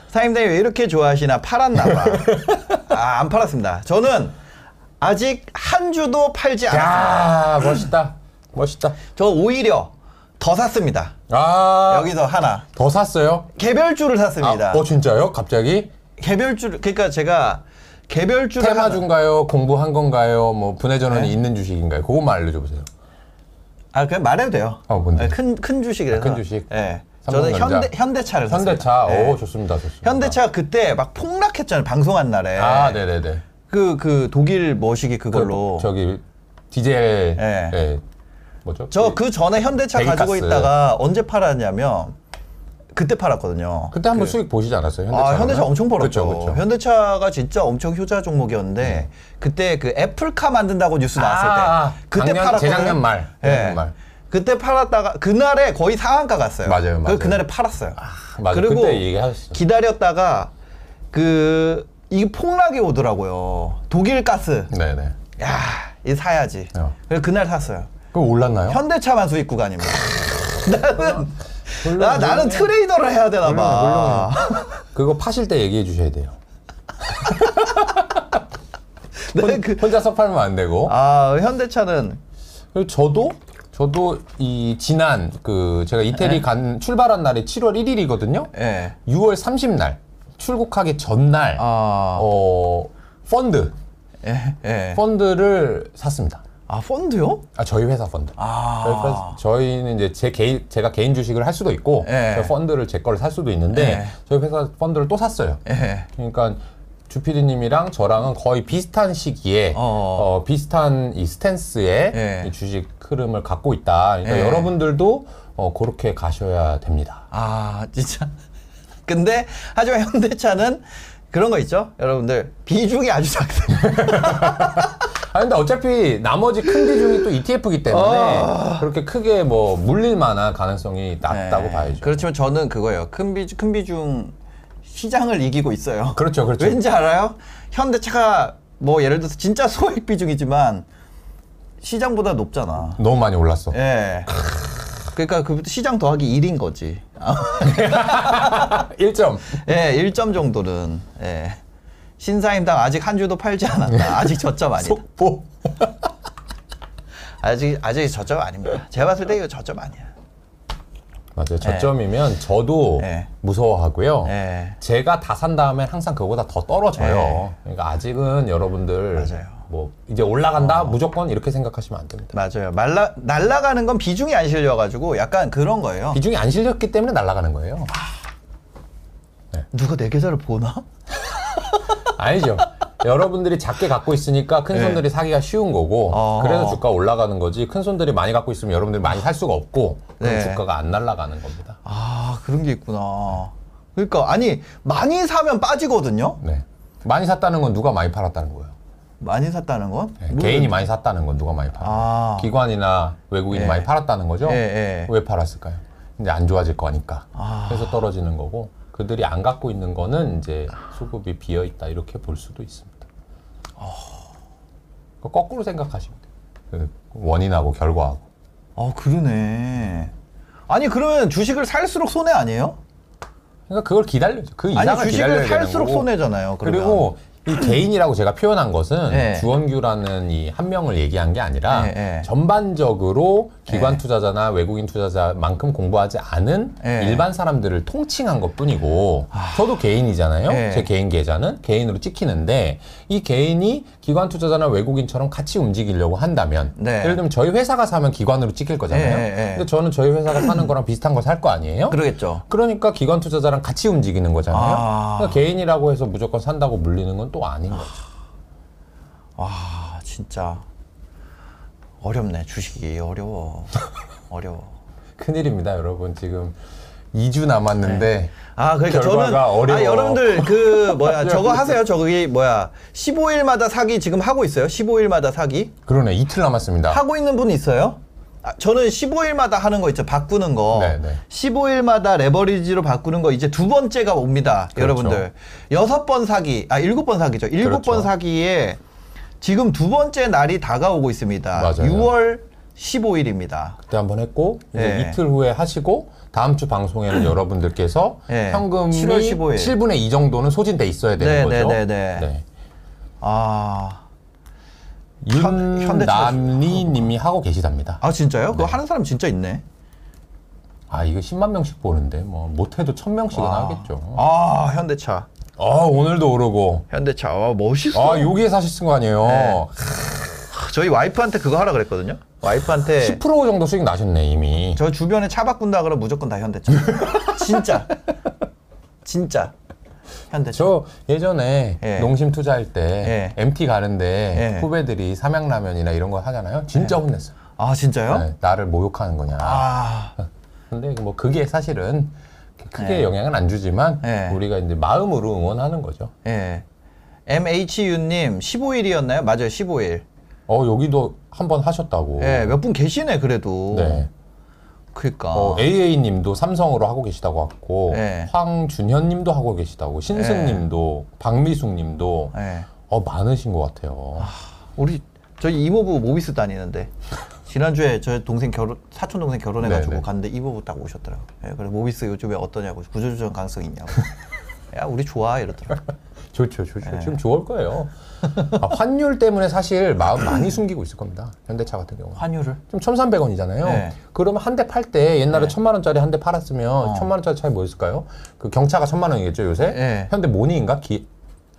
사임당이 왜 이렇게 좋아하시나 팔았나 봐. 아, 안 팔았습니다. 저는 아직 한 주도 팔지 않았어요. 야 멋있다, 멋있다. 저 오히려 더 샀습니다. 아 여기서 하나. 더 샀어요? 개별주를 샀습니다. 아, 어 진짜요? 갑자기 개별주 그러니까 제가 개별주를 하나- 테마주인가요? 공부한 건가요? 뭐 분해 전환이 네. 있는 주식인가요? 그것만 알려줘 보세요. 아, 그냥 말해도 돼요. 어, 뭔데? 큰, 큰 주식이라서. 아, 큰 주식? 예. 저는 삼성전자? 현대, 현대차를 샀습니다. 현대차, 예. 오 좋습니다, 좋습니다. 현대차가 그때 막 폭락했잖아요. 방송한 날에. 아, 네네네. 그, 그 독일 머시기 그걸로. 그, 저기 디젤, 예. 예. 뭐죠? 저 그 전에 현대차 가지고 배기가스. 있다가 언제 팔았냐면 그때 팔았거든요. 그때 한번 그- 수익 보시지 않았어요? 현대차. 아, 현대차 엄청 벌었죠. 그렇죠, 그렇죠. 현대차가 진짜 엄청 효자 종목이었는데 그때 그 애플카 만든다고 뉴스 나왔을 때 아, 그때 작년, 팔았거든요. 재작년 말, 예. 재작년 말. 그때 팔았다가 그날에 거의 상한가 갔어요. 맞아요, 맞아요. 그 그날에 팔았어요. 맞아, 그리고 그때 얘기하셨어. 기다렸다가 그이 폭락이 오더라고요. 독일 가스. 네네. 야, 이 사야지. 어. 그래서 그날 샀어요. 그럼 올랐나요? 현대차만 수익 구간입니다. 나는 나 나는 트레이더를 해야 되나 봐. 그거 파실 때 얘기해 주셔야 돼요. 네, 그, 혼자서 팔면 안 되고. 아 현대차는 그리고 저도 저도 이 지난 그 제가 이태리 네. 간 출발한 날이 7월 1일이거든요. 예. 6월 30날 출국하기 전날 아, 어 펀드 예, 예. 펀드를 샀습니다. 아 펀드요? 아 저희 회사 펀드. 아. 저희 펀- 저희 는 이제 제 개인 제가 개인 주식을 할 수도 있고 예. 저희 펀드를 제 거를 살 수도 있는데 예. 저희 회사 펀드를 또 샀어요. 예. 그러니까 주피디님이랑 저랑은 거의 비슷한 시기에 어. 어, 비슷한 이 스탠스의 예. 이 주식 흐름을 갖고 있다. 그러니까 예. 여러분들도 어, 그렇게 가셔야 됩니다. 아 진짜. 근데 하지만 현대차는 그런 거 있죠, 여러분들 비중이 아주 작습니다. 아 근데 어차피 나머지 큰 비중이 또 ETF이기 때문에 그렇게 크게 뭐 물릴 만한 가능성이 낮다고 네. 봐야죠. 그렇지만 저는 그거예요. 큰 비중, 큰 비중 시장을 이기고 있어요. 그렇죠, 그렇죠. 왠지 알아요? 현대차가 뭐 예를 들어서 진짜 소액 비중이지만 시장보다 높잖아. 너무 많이 올랐어. 예. 그러니까 그 시장 더하기 1인 거지. 아, 1점. 예, 1점 정도는. 예. 신사임당 아직 한 주도 팔지 않았다. 아직 저점 아니다. 속보. 아직 아직 저점 아닙니다. 제가 봤을 때 이거 저점 아니야. 맞아요. 저점이면 저도 네. 무서워하고요. 예. 제가 다 산 다음에 항상 그거보다 더 떨어져요. 네. 그러니까 아직은 여러분들 맞아요. 어. 뭐 이제 올라간다 무조건 이렇게 생각하시면 안 됩니다. 맞아요. 말라 날라가는 건 비중이 안 실려가지고 약간 그런 거예요. 비중이 안 실렸기 때문에 날아가는 거예요. 누가 내 계좌를 보나? 아니죠. 여러분들이 작게 갖고 있으니까 큰 네. 손들이 사기가 쉬운 거고 어. 그래서 주가 올라가는 거지 큰 손들이 많이 갖고 있으면 여러분들이 많이 살 수가 없고 그럼 네. 주가가 안 날아가는 겁니다. 아 그런 게 있구나. 그러니까 아니 많이 사면 빠지거든요. 네. 많이 샀다는 건 누가 많이 팔았다는 거예요. 많이 샀다는 건 네, 개인이 많이 샀다는 건 누가 많이 팔아? 아. 기관이나 외국인이 예. 많이 팔았다는 거죠? 예, 예. 왜 팔았을까요? 이제 안 좋아질 거니까. 아. 그래서 떨어지는 거고 그들이 안 갖고 있는 거는 이제 수급이 비어 있다 이렇게 볼 수도 있습니다. 그 거꾸로 생각하시면 돼요. 그 원인하고 결과하고. 아 그러네. 아니 그러면 주식을 살수록 손해 아니에요? 그러니까 그걸 기다려죠. 그 이상을 아니 주식을 기다려야 되는 살수록 거고. 손해잖아요. 그러면. 그리고 이 개인이라고 제가 표현한 것은 네. 주원규라는 이 한 명을 얘기한 게 아니라 네, 네. 전반적으로 기관 네. 투자자나 외국인 투자자만큼 공부하지 않은 네. 일반 사람들을 통칭한 것 뿐이고 저도 개인이잖아요. 네. 제 개인 계좌는 개인으로 찍히는데 이 개인이 기관 투자자나 외국인처럼 같이 움직이려고 한다면 네. 예를 들면 저희 회사가 사면 기관으로 찍힐 거잖아요. 근데 저는 저희 회사가 사는 거랑 비슷한 걸살거 아니에요? 그러겠죠. 그러니까 기관 투자자랑 같이 움직이는 거잖아요. 아. 그러니까 개인이라고 해서 무조건 산다고 물리는 건 또 아닌 거죠. 아 진짜 어렵네 주식이 어려워. 어려워. 큰일입니다, 여러분. 지금 2주 남았는데 아, 그러니까 저는 어려워. 아, 여러분들 그 뭐야 저거 하세요. 저기 뭐야 15일마다 사기 지금 하고 있어요. 15일마다 사기 그러네. 이틀 남았습니다. 하고 있는 분 있어요? 아, 저는 15일마다 하는 거 있죠. 바꾸는 거. 네, 네. 15일마다 레버리지로 바꾸는 거 이제 두 번째가 옵니다. 그렇죠. 여러분들. 여섯 번 사기, 아, 일곱 번 사기죠. 일곱 번 그렇죠. 사기에 지금 두 번째 날이 다가오고 있습니다. 맞아요. 6월 15일입니다. 그때 한 번 했고 이제 네. 이틀 후에 하시고 다음 주 방송에는 여러분들께서 네. 현금이 7월 15일. 7분의 2 정도는 소진돼 있어야 되는 네, 거죠. 네, 네, 네. 아. 현- 현대차 윤남리 님이 하고 계시답니다. 아, 진짜요? 그거 네. 하는 사람 진짜 있네. 아, 이거 10만 명씩 보는데 뭐 못해도 1000 명씩은 아. 하겠죠. 아, 현대차. 아, 오늘도 오르고. 현대차. 아, 멋있어. 아, 여기에 사셨은 거 아니에요? 네. 저희 와이프한테 그거 하라 그랬거든요. 와이프한테 10% 정도 수익 나셨네, 이미. 저 주변에 차 바꾼다 그러면 무조건 다 현대차. 진짜. 진짜. 현대차. 저 예전에 예. 농심 투자할 때 예. MT 가는데 예. 후배들이 삼양라면이나 이런 거 하잖아요. 진짜 혼냈어요. 아, 진짜요? 네, 나를 모욕하는 거냐. 아. 근데 뭐 그게 사실은 크게 예. 영향은 안 주지만 예. 우리가 이제 마음으로 응원하는 거죠. 예. MHU님 15일이었나요? 맞아요, 15일. 어 여기도 한 번 하셨다고. 예, 몇 분 계시네 그래도. 네. 그러니까. 어, AA님도 삼성으로 하고 계시다고 했고 예. 황준현님도 하고 계시다고 신승님도 박미숙님도 예. 어 많으신 것 같아요. 우리 저희 이모부 모비스 다니는데 지난주에 저 동생 결혼 사촌 동생 결혼해가지고 네네. 갔는데 이모부 딱 오셨더라고. 요 예, 그래 모비스 요즘에 어떠냐고 구조조정 가능성 있냐고. 야 우리 좋아 이러더라고. 좋죠, 좋죠. 예. 지금 좋을 거예요. 아, 환율 때문에 사실 마음 많이 숨기고 있을 겁니다. 현대차 같은 경우. 환율을. 좀 1,300원이잖아요. 네. 그러면 한 대 팔 때 옛날에 네. 1,000만 원짜리 한 대 팔았으면 어. 1,000만 원짜리 차이 뭐였을까요? 그 경차가 1,000만 원이겠죠, 요새? 네. 현대 모닝인가? 기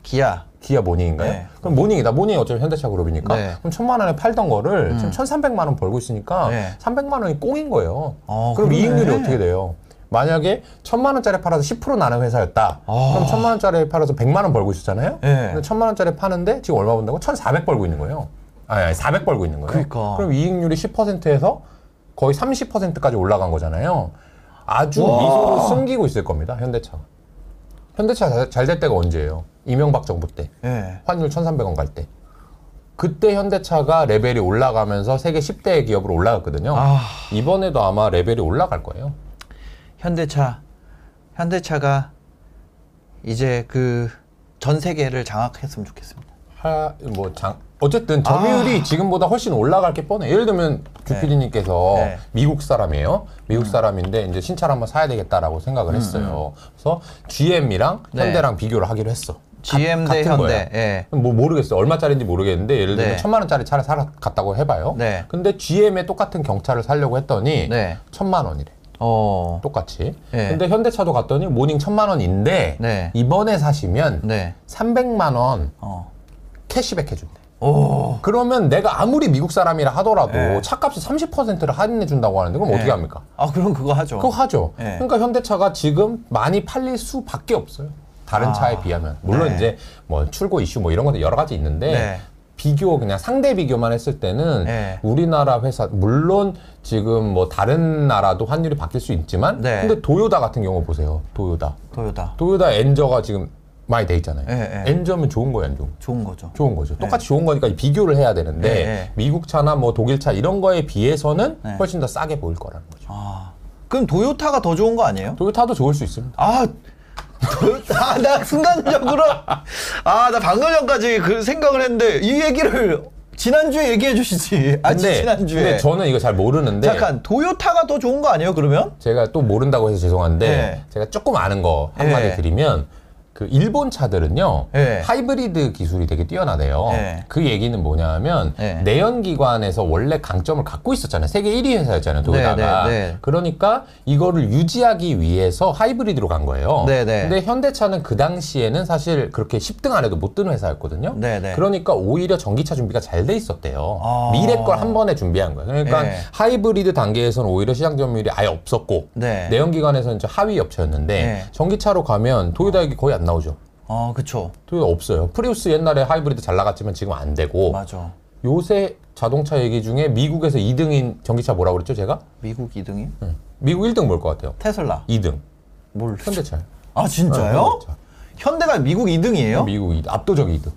기아. 기아 모닝인가요? 네. 그럼 모닝이다. 모닝이 어차피 현대차 그룹이니까. 네. 그럼 천만 원에 팔던 거를 지금 천삼백만 원 벌고 있으니까 네. 삼백만 원이 꽁인 거예요. 어, 그럼 그러네. 이익률이 어떻게 돼요? 만약에 천만 원짜리 팔아서 10% 나는 회사였다. 아. 그럼 천만 원짜리 팔아서 백만 원 벌고 있었잖아요. 네. 근데 천만 원짜리 파는데 지금 얼마 번다고? 천사백 벌고 있는 거예요. 아니, 아니 400 벌고 있는 거예요. 그러니까. 그럼 이익률이 10%에서 거의 30%까지 올라간 거잖아요. 아주 와. 미소를 숨기고 있을 겁니다. 현대차. 현대차 잘 될 때가 언제예요? 이명박 정부 때. 예. 환율 1,300원 갈 때. 그때 현대차가 레벨이 올라가면서 세계 10대 기업으로 올라갔거든요. 아. 이번에도 아마 레벨이 올라갈 거예요. 현대차. 현대차가 이제 그 전 세계를 장악했으면 좋겠습니다. 하, 뭐, 장, 어쨌든 점유율이 지금보다 훨씬 올라갈 게 뻔해. 예를 들면 주피디님께서 네. 미국 사람이에요. 미국 사람인데 이제 신차를 한번 사야 되겠다라고 생각을 했어요. 그래서 GM이랑 네. 현대랑 비교를 하기로 했어. GM 대 같은 현대. 거예요. 예. 뭐 모르겠어요. 얼마짜리인지 모르겠는데 예를 들면 네. 천만 원짜리 차를 사러 갔다고 해봐요. 네. 근데 GM에 똑같은 경차를 사려고 했더니 네. 천만 원이래. 어. 똑같이. 네. 근데 현대차도 갔더니 모닝 천만 원인데 네. 이번에 사시면 네. 300만 원 어. 캐시백 해준대. 오. 그러면 내가 아무리 미국 사람이라 하더라도 네. 차값이 30%를 할인해 준다고 하는데 그럼 어떻게 네. 합니까? 아, 그럼 그거 하죠. 그거 하죠. 네. 그러니까 현대차가 지금 많이 팔릴 수밖에 없어요. 다른 아. 차에 비하면. 물론 네. 이제 뭐 출고 이슈 뭐 이런 것도 여러 가지 있는데 네. 비교 그냥 상대 비교만 했을 때는 네. 우리나라 회사 물론 지금 뭐 다른 나라도 환율이 바뀔 수 있지만 네. 근데 도요다 같은 경우 보세요. 도요다. 토요타. 도요다 엔저가 지금 많이 돼 있잖아요. 네, 네. 엔저면 좋은 거예요, 안 좋은 거? 좋은 거죠. 좋은 거죠. 똑같이 좋은 거니까 비교를 해야 되는데 네, 네. 미국 차나 뭐 독일 차 이런 거에 비해서는 네. 훨씬 더 싸게 보일 거라는 거죠. 아. 그럼 도요타가 더 좋은 거 아니에요? 도요타도 좋을 수 있습니다. 아, 도요타. 아, 나 순간적으로. 아, 나 방금 전까지 그 생각을 했는데 이 얘기를 지난주에 얘기해 주시지. 아직 근데, 지난주에. 근데 저는 이거 잘 모르는데 잠깐, 도요타가 더 좋은 거 아니에요, 그러면? 제가 또 모른다고 해서 죄송한데 네. 제가 조금 아는 거 한마디 네. 드리면 그 일본 차들은요 네. 하이브리드 기술이 되게 뛰어나대요. 네. 그 얘기는 뭐냐면 네. 내연기관에서 원래 강점을 갖고 있었잖아요. 세계 1위 회사였잖아요. 도요타가. 네, 네, 네. 그러니까 이거를 유지하기 위해서 하이브리드로 간 거예요. 근데 현대차는 그 당시에는 사실 그렇게 10등 안에도 못 드는 회사였거든요. 그러니까 오히려 전기차 준비가 잘 돼 있었대요. 아. 미래 걸 한 번에 준비한 거예요. 그러니까 네. 하이브리드 단계에서는 오히려 시장 점유율이 아예 없었고 네. 내연기관에서는 하위 업체였는데 네. 전기차로 가면 도요타 얘기 거의 안 나 오죠. 어, 그쵸. 도요타 없어요. 프리우스 옛날에 하이브리드 잘 나갔지만 지금 안 되고 맞아. 요새 자동차 얘기 중에 미국에서 2등인 전기차 뭐라고 그랬죠 제가? 미국 2등이? 응. 미국 1등 뭘 것 같아요? 테슬라. 2등 뭘? 현대차. 아, 진짜요? 어, 현대차. 현대가 미국 2등이에요? 미국 2등 압도적 2등.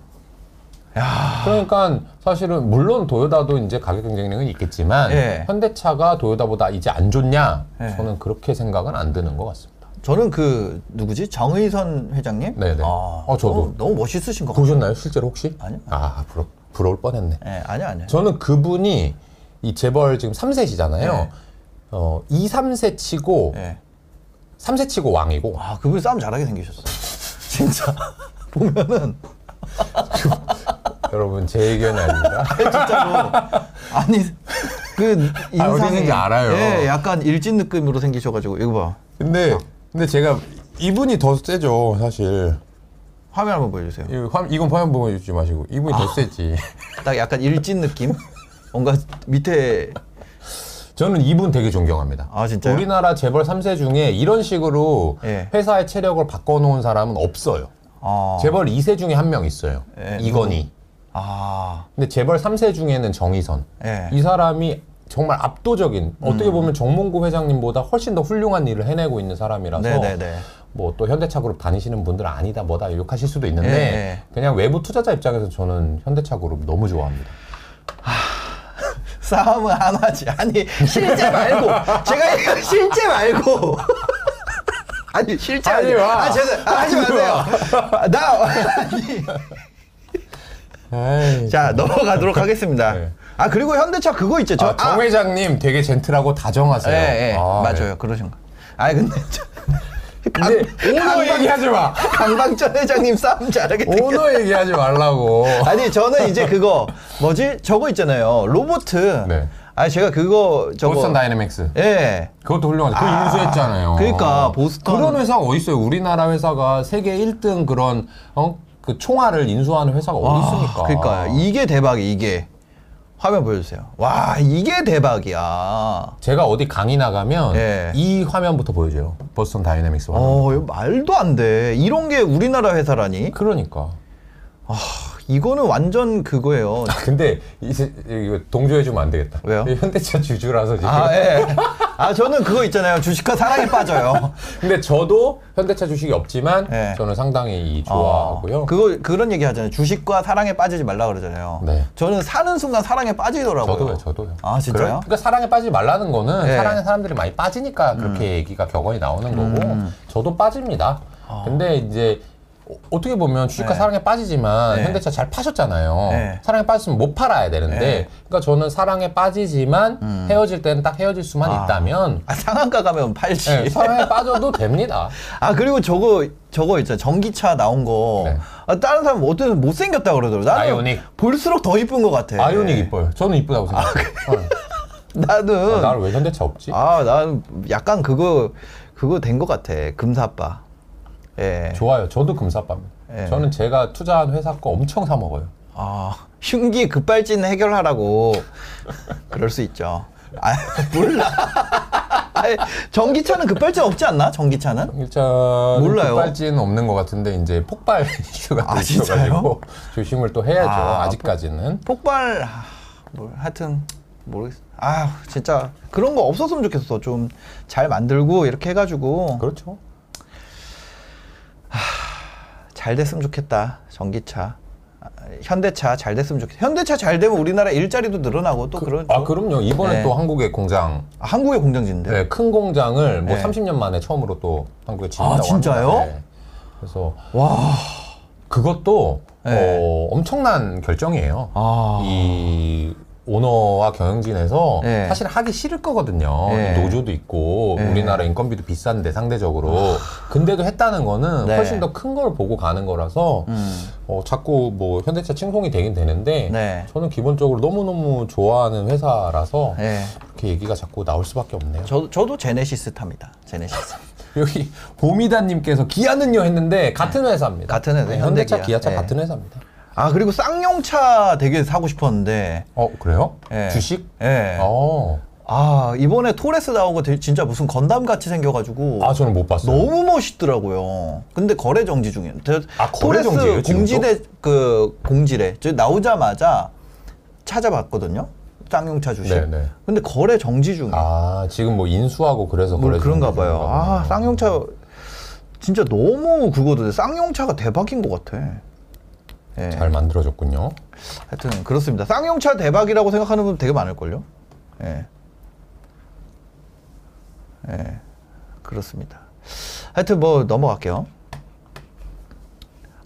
그러니까 사실은 물론 도요타도 이제 가격 경쟁력은 있겠지만 예. 현대차가 도요타보다 이제 안 좋냐? 예. 저는 그렇게 생각은 안 드는 것 같습니다. 저는 그 누구지 정의선 회장님? 네네. 아, 어, 저도. 너무, 너무 멋있으신 것 같아요. 보셨나요 실제로 혹시? 아니요. 아 부러, 부러울 뻔했네. 예, 아니요, 아니요. 저는 그분이 이 재벌 지금 3세시잖아요. 네. 어, 2, 3세 치고 예. 3세 치고 왕이고 아, 그분 싸움 잘하게 생기셨어. 진짜 보면은 여러분 제 의견이 아닙니다. 진짜로 아니 그 아, 인상이 있는지 알아요. 예, 약간 일진 느낌으로 생기셔가지고 이거 봐. 근데 근데 제가 이분이 더 세죠 사실. 화면 한번 보여주세요. 이 화- 이건 화면 보여주지 마시고 이분이 더 세지. 딱 약간 일진 느낌. 뭔가 밑에 저는 이분 되게 존경합니다. 아, 진짜요? 우리나라 재벌 3세 중에 이런 식으로 예. 회사의 체력을 바꿔놓은 사람은 없어요. 아, 재벌 2세 중에 한 명 있어요. 예, 이건희. 아, 근데 재벌 3세 중에는 정의선. 예. 이 사람이 정말 압도적인 어떻게 보면 정몽구 회장님보다 훨씬 더 훌륭한 일을 해내고 있는 사람이라서 네네네. 뭐또 현대차 그룹 다니시는 분들 아니다 뭐다 욕하실 수도 있는데 예, 예. 그냥 외부 투자자 입장에서 저는 현대차 그룹 너무 좋아합니다. 싸움은 안 하지. 아니 실제 말고 제가 이거 실제 말고. 아니 실제 아니 마. 아 죄송 아, 하지 하지 마세요. 나 아니 에이, 자 넘어가도록 하겠습니다. 네. 아 그리고 현대차 그거 있죠. 저, 아, 정 회장님 되게 젠틀하고 다정하세요. 예, 예, 아, 맞아요. 그러신 거. 아니 근데 저, 근데 오너 얘기하지 마. 강방전 회장님 싸움 잘하게 생겼. 오너 얘기하지 말라고. 아니 저는 이제 그거 뭐지 저거 있잖아요. 로보트. 네. 아니 제가 그거 저거. 보스턴 다이내믹스. 예. 그것도 훌륭하죠. 그 아, 인수했잖아요. 그러니까 보스턴- 그런 회사가 어디 있어요? 우리나라 회사가 세계 1등 그런 어 그 총알을 인수하는 회사가 어디 있습니까? 그러니까 이게 대박이 이게 화면 보여주세요. 와 이게 대박이야. 제가 어디 강의 나가면 예. 이 화면부터 보여줘요. 버스턴 다이내믹스 화면. 어 이거 말도 안 돼. 이런 게 우리나라 회사라니? 그러니까. 이거는 완전 그거예요. 근데 이제 이거 동조해 주면 안 되겠다. 왜요? 현대차 주주라서 지금. 아 예. 아 저는 그거 있잖아요. 주식과 사랑에 빠져요. 근데 저도 현대차 주식이 없지만 예. 저는 상당히 이 좋아하고요. 어, 그거 그런 얘기 하잖아요. 주식과 사랑에 빠지지 말라 그러잖아요. 네. 저는 사는 순간 사랑에 빠지더라고요. 저도요, 저도요. 아 진짜요? 그래- 그러니까 사랑에 빠지지 말라는 거는 네. 음. 사랑에 사람들이 많이 빠지니까 그렇게 얘기가 격언이 나오는 거고 저도 빠집니다. 근데 이제 어- 어떻게 보면 주식과 아. 네. 사랑에 빠지지만 네. 현대차 잘 파셨잖아요. 네. 사랑에 빠졌으면 못 팔아야 되는데 네. 음. 그러니까 저는 사랑에 빠지지만 헤어질 때는 딱 헤어질 수만 아. 있다면 아, 상한가 가면 팔지. 네, 사랑에 빠져도 됩니다. 아 그리고 저거 저거 있잖아 전기차 나온 거. 네. 아, 다른 사람 어떤 못 생겼다 그러더라고. 나는 아이오닉. 볼수록 더 이쁜 것 같아. 아이오닉 이뻐요. 저는 이쁘다고 아, 생각해요. 나는 어. 나를 왜 현대차 없지? 아, 난 약간 그거 그거 된 것 같아. 금사빠. 예. 좋아요. 저도 금사빠입니다. 네. 저는 제가 투자한 회사 거 엄청 사 먹어요. 아, 흉기 급발진 해결하라고 그럴 수 있죠. 아, 몰라. 아니, 전기차는 급발진 없지 않나? 전기차는? 일단 몰라요. 급발진 없는 것 같은데 이제 폭발 이슈가 아? 있어가지고 조심을 또 해야죠. 아, 아, 직까지는 폭발 아, 뭘 하여튼 모르겠어. 아, 진짜 그런 거 없었으면 좋겠어. 좀 잘 만들고 이렇게 해 가지고 그렇죠. 잘 됐으면 좋겠다. 전기차. 아, 현대차 잘 됐으면 좋겠다. 현대차 잘 되면 우리나라 일자리도 늘어나고 또 그, 런 아 그럼요. 이번에 네. 또 한국의 공장, 한국의 공장진데. 네, 큰 공장을 뭐 네. 30년 만에 처음으로 또 한국에 짓는다고 아, 진짜요? 네. 그래서 와. 그것도 네. 어, 엄청난 결정이에요. 아. 이 오너와 경영진에서 네. 사실 하기 싫을 거거든요. 네. 이 노조도 있고 네. 우리나라 인건비도 비싼데 상대적으로 근데도 했다는 거는 네. 훨씬 더 큰 걸 보고 가는 거라서 음. 어, 자꾸 뭐 현대차 칭송이 되긴 되는데 네. 저는 기본적으로 너무 너무 좋아하는 회사라서 예. 그렇게 얘기가 자꾸 나올 수밖에 없네요. 저 저도 제네시스 탑니다. 제네시스. 여기 보미다님께서 기아는요 했는데 같은 회사입니다. 같은 회사, 네, 현대 현대차 기아. 기아차 네. 같은 회사입니다. 아, 그리고 쌍용차 되게 사고 싶었는데. 어 그래요? 예. 주식? 예. 어. 아, 이번에 토레스 나오고 진짜 무슨 건담 같이 생겨 가지고 아 저는 못 봤어요. 너무 멋있더라고요. 근데 거래 정지 중이에요. 저 아, 거래 토레스 정지예요, 지금도? 공지대 그 공지래. 저 나오자마자 찾아봤거든요. 쌍용차 주식. 네, 네. 근데 거래 정지 중이에요. 아 지금 뭐 인수하고 그래서 뭐 그래 그런가 봐요. 아, 쌍용차 진짜 너무 그거도 쌍용차가 대박인 것 같아. 예. 잘 만들어졌군요. 하여튼 그렇습니다. 쌍용차 대박이라고 생각하는 분 되게 많을걸요. 예. 예. 그렇습니다. 하여튼 뭐 넘어갈게요.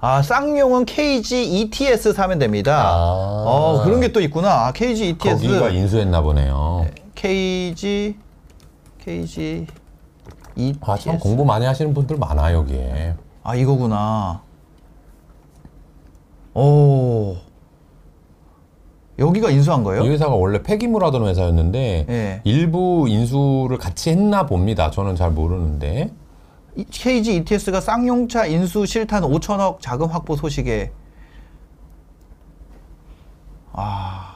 아, 쌍용은 KG ETS 사면 됩니다. 아. 어, 그런 게 또 있구나. 아, KG ETS. 거기가 인수했나 보네요. KG KG ETS. 아 참 공부 많이 하시는 분들 많아 여기에. 아 이거구나. 오. 여기가 인수한 거예요? 이 회사가 원래 폐기물 하던 회사였는데 예. 일부 인수를 같이 했나 봅니다. 저는 잘 모르는데. 이- KG ETS가 쌍용차 인수 실탄 5천억 자금 확보 소식에 아,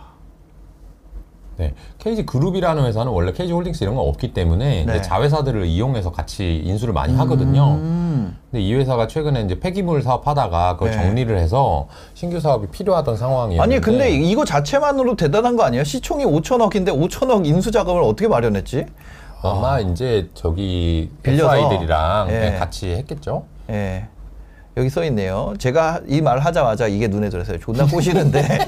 네. KG 그룹이라는 회사는 원래 KG 홀딩스 이런 거 없기 때문에 네. 이제 자회사들을 이용해서 같이 인수를 많이 하거든요. 음, 근데 이 회사가 최근에 이제 폐기물 사업 하다가 그걸 네. 정리를 해서 신규 사업이 필요하던 상황이었는데 아니 근데 이거 자체만으로 대단한 거 아니에요? 시총이 5천억인데 5천억 인수 자금을 어떻게 마련했지? 아마 이제 저기 빌려서. FI들이랑 예. 같이 했겠죠. 예. 여기 써 있네요. 제가 이 말 하자마자 이게 눈에 들어서요. 존나 꼬시는데.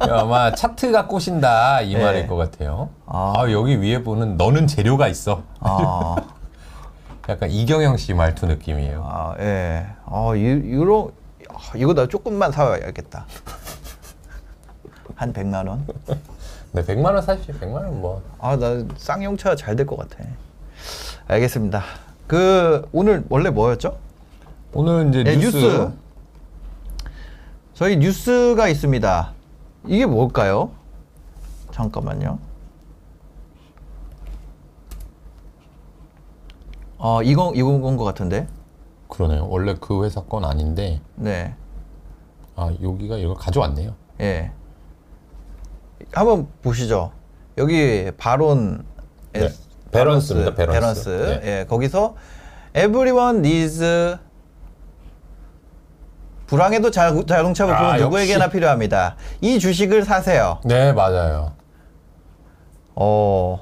아마 차트가 꼬신다 이 네. 말일 것 같아요. 아. 아. 여기 위에 보는 너는 재료가 있어. 아, 약간 이경영 씨 말투 느낌이에요. 아, 예. 아, 이, 이런 아, 이거 나 조금만 사와야겠다. 한 100만 원? 네, 100만 원 사십시오. 100만 원 뭐. 아, 나 쌍용차 잘 될 것 같아. 알겠습니다. 그 오늘 원래 뭐였죠? 오늘 이제 네, 뉴스, 뉴스. 저희 뉴스가 있습니다. 이게 뭘까요? 잠깐만요. 어, 이거 이건 것 같은데. 그러네요. 원래 그 회사 건 아닌데 네. 아 여기가 이걸 가져왔네요. 예. 한번 보시죠. 여기 바론 네. 배런스입니다, 배런스. 배런스. 네. 예, 거기서 everyone needs 불황에도 자, 자동차 부품은 아, 누구에게나. 필요합니다. 이 주식을 사세요. 네 맞아요. 어.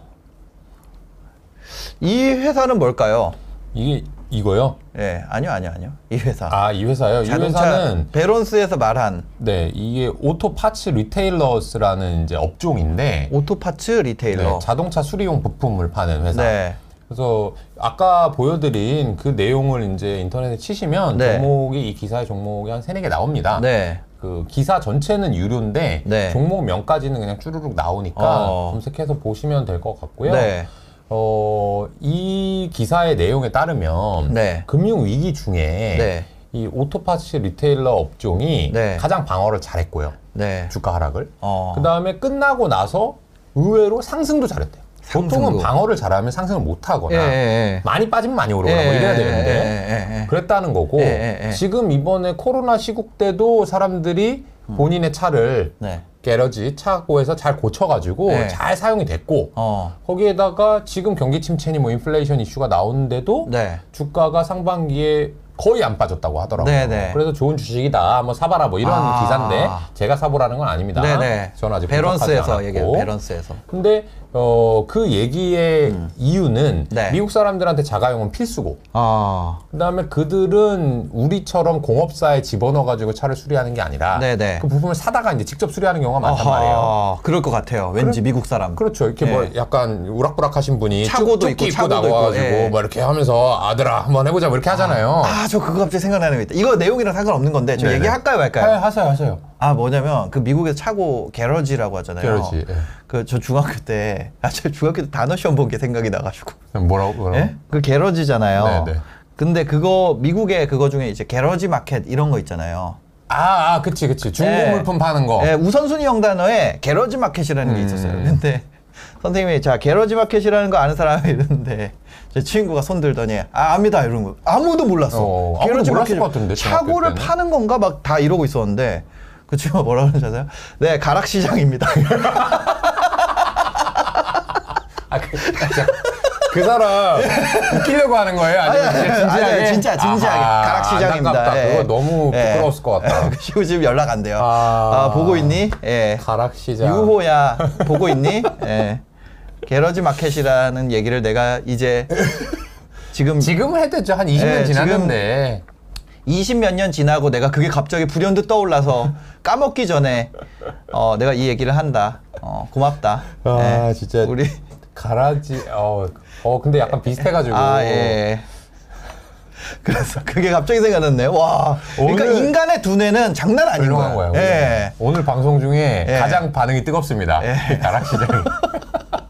이 회사는 뭘까요? 이게 이거요? 예, 아니요, 아니요, 아니요. 이 회사. 아 이 회사요? 이 회사는 배런스에서 말한 네 이게 auto parts retailers라는 이제 업종인데 auto parts retailer. 네, 자동차 수리용 부품을 파는 회사. 네. 그래서 아까 보여드린 그 내용을 이제 인터넷에 치시면 네. 종목이 이 기사의 종목이 한 세네 개 나옵니다. 네. 그 기사 전체는 유료인데 네. 종목명까지는 그냥 쭈루룩 나오니까 어. 검색해서 보시면 될 것 같고요. 네. 어, 이 기사의 내용에 따르면 네. 금융 위기 중에 네. 이 auto parts retailer 업종이 네. 가장 방어를 잘했고요. 네. 주가 하락을. 어. 그 다음에 끝나고 나서 의외로 상승도 잘했대요. 보통은 방어를 잘하면 상승을 못 하거나 예, 예, 예. 많이 빠지면 많이 오르거나 뭐 예, 이래야 예, 되는데 예. 그랬다는 거고. 지금 이번에 코로나 시국 때도 사람들이 본인의 차를 네. 게러지 차고에서 잘 고쳐가지고 네. 잘 사용이 됐고 어. 거기에다가 지금 경기 침체니 뭐 인플레이션 이슈가 나오는데도 네. 주가가 상반기에 거의 안 빠졌다고 하더라고요. 네, 네. 그래서 좋은 주식이다. 한번 사봐라 뭐 이런 아. 기사인데 제가 사보라는 건 아닙니다. 네네. 저는 아직 밸런스에서. 얘기해요. 밸런스에서. 근데 어, 그 얘기의 이유는 네. 미국 사람들한테 자가용은 필수고 아. 그다음에 그들은 우리처럼 공업사에 집어넣어 가지고 차를 수리하는 게 아니라 네네. 그 부품을 사다가 이제 직접 수리하는 경우가 많단 말이에요. 아하, 그럴 것 같아요. 왠지 미국 사람. 그렇죠. 이렇게 뭐 네. 약간 우락부락하신 분이 차고도 쭉 있고, 입고 차고도 나와가지고 있고, 예. 뭐 이렇게 하면서 아들아 한번 해보자 뭐 이렇게 하잖아요. 아, 저 그거 갑자기 생각나는 거 있다. 이거 내용이랑 상관없는 건데, 저 네네. 얘기할까요, 말까요? 하- 하세요, 하세요. 아, 뭐냐면, 그 미국에서 차고 게러지라고 하잖아요. 게러지, 예. 그, 저 중학교 때, 아, 저 중학교 때 단어 시험 본 게 생각이 나가지고. 뭐라고? 뭐라고? 예? 그 게러지잖아요. 네네. 근데 그거, 미국의 그거 중에 이제 게러지 마켓 이런 거 있잖아요. 아, 아, 그치, 그치. 중고 예. 물품 파는 거. 예, 우선순위 영단어에 게러지 마켓이라는 게 음. 있었어요. 근데 선생님이 자 게러지 마켓이라는 거 아는 사람이 이러는데 제 친구가 손 들더니 아 압니다 이런 거 아무도 몰랐어. 어, 아무도 몰랐을 것 같은데, 차고를. 파는 건가 막 다 이러고 있었는데 그 친구가 뭐라 아세요? 네 가락 시장입니다. 아, 그, 진짜 그 사람 웃기려고 하는 거예요? 아니면 아니, 진짜 진지하게? 아니, 진짜 진지하게 아하, 가락 시장입니다. 안타깝다. 예. 그거 너무 예. 부끄러웠을 것 같다. 그 친구 지금 연락 안 돼요. 아. 아, 보고 있니? 예. 가락 시장. 유호야 보고 있니? 예. 게러지 마켓이라는 얘기를 내가 이제 지금 지금은 해도 되죠. 한 20년 예, 지났는데. 20 몇 년 지나고 내가 그게 갑자기 불현듯 떠올라서 까먹기 전에 어, 내가 이 얘기를 한다. 어, 고맙다. 아, 예. 진짜. 우리 가라지, 어, 어, 근데 약간 비슷해가지고. 아 예. 그래서 그게 갑자기 생각났네. 와. 그러니까 인간의 두뇌는 장난 아닌 거야. 거예요. 예. 오늘. 방송 중에 예. 가장 반응이 뜨겁습니다. 가락 시장이.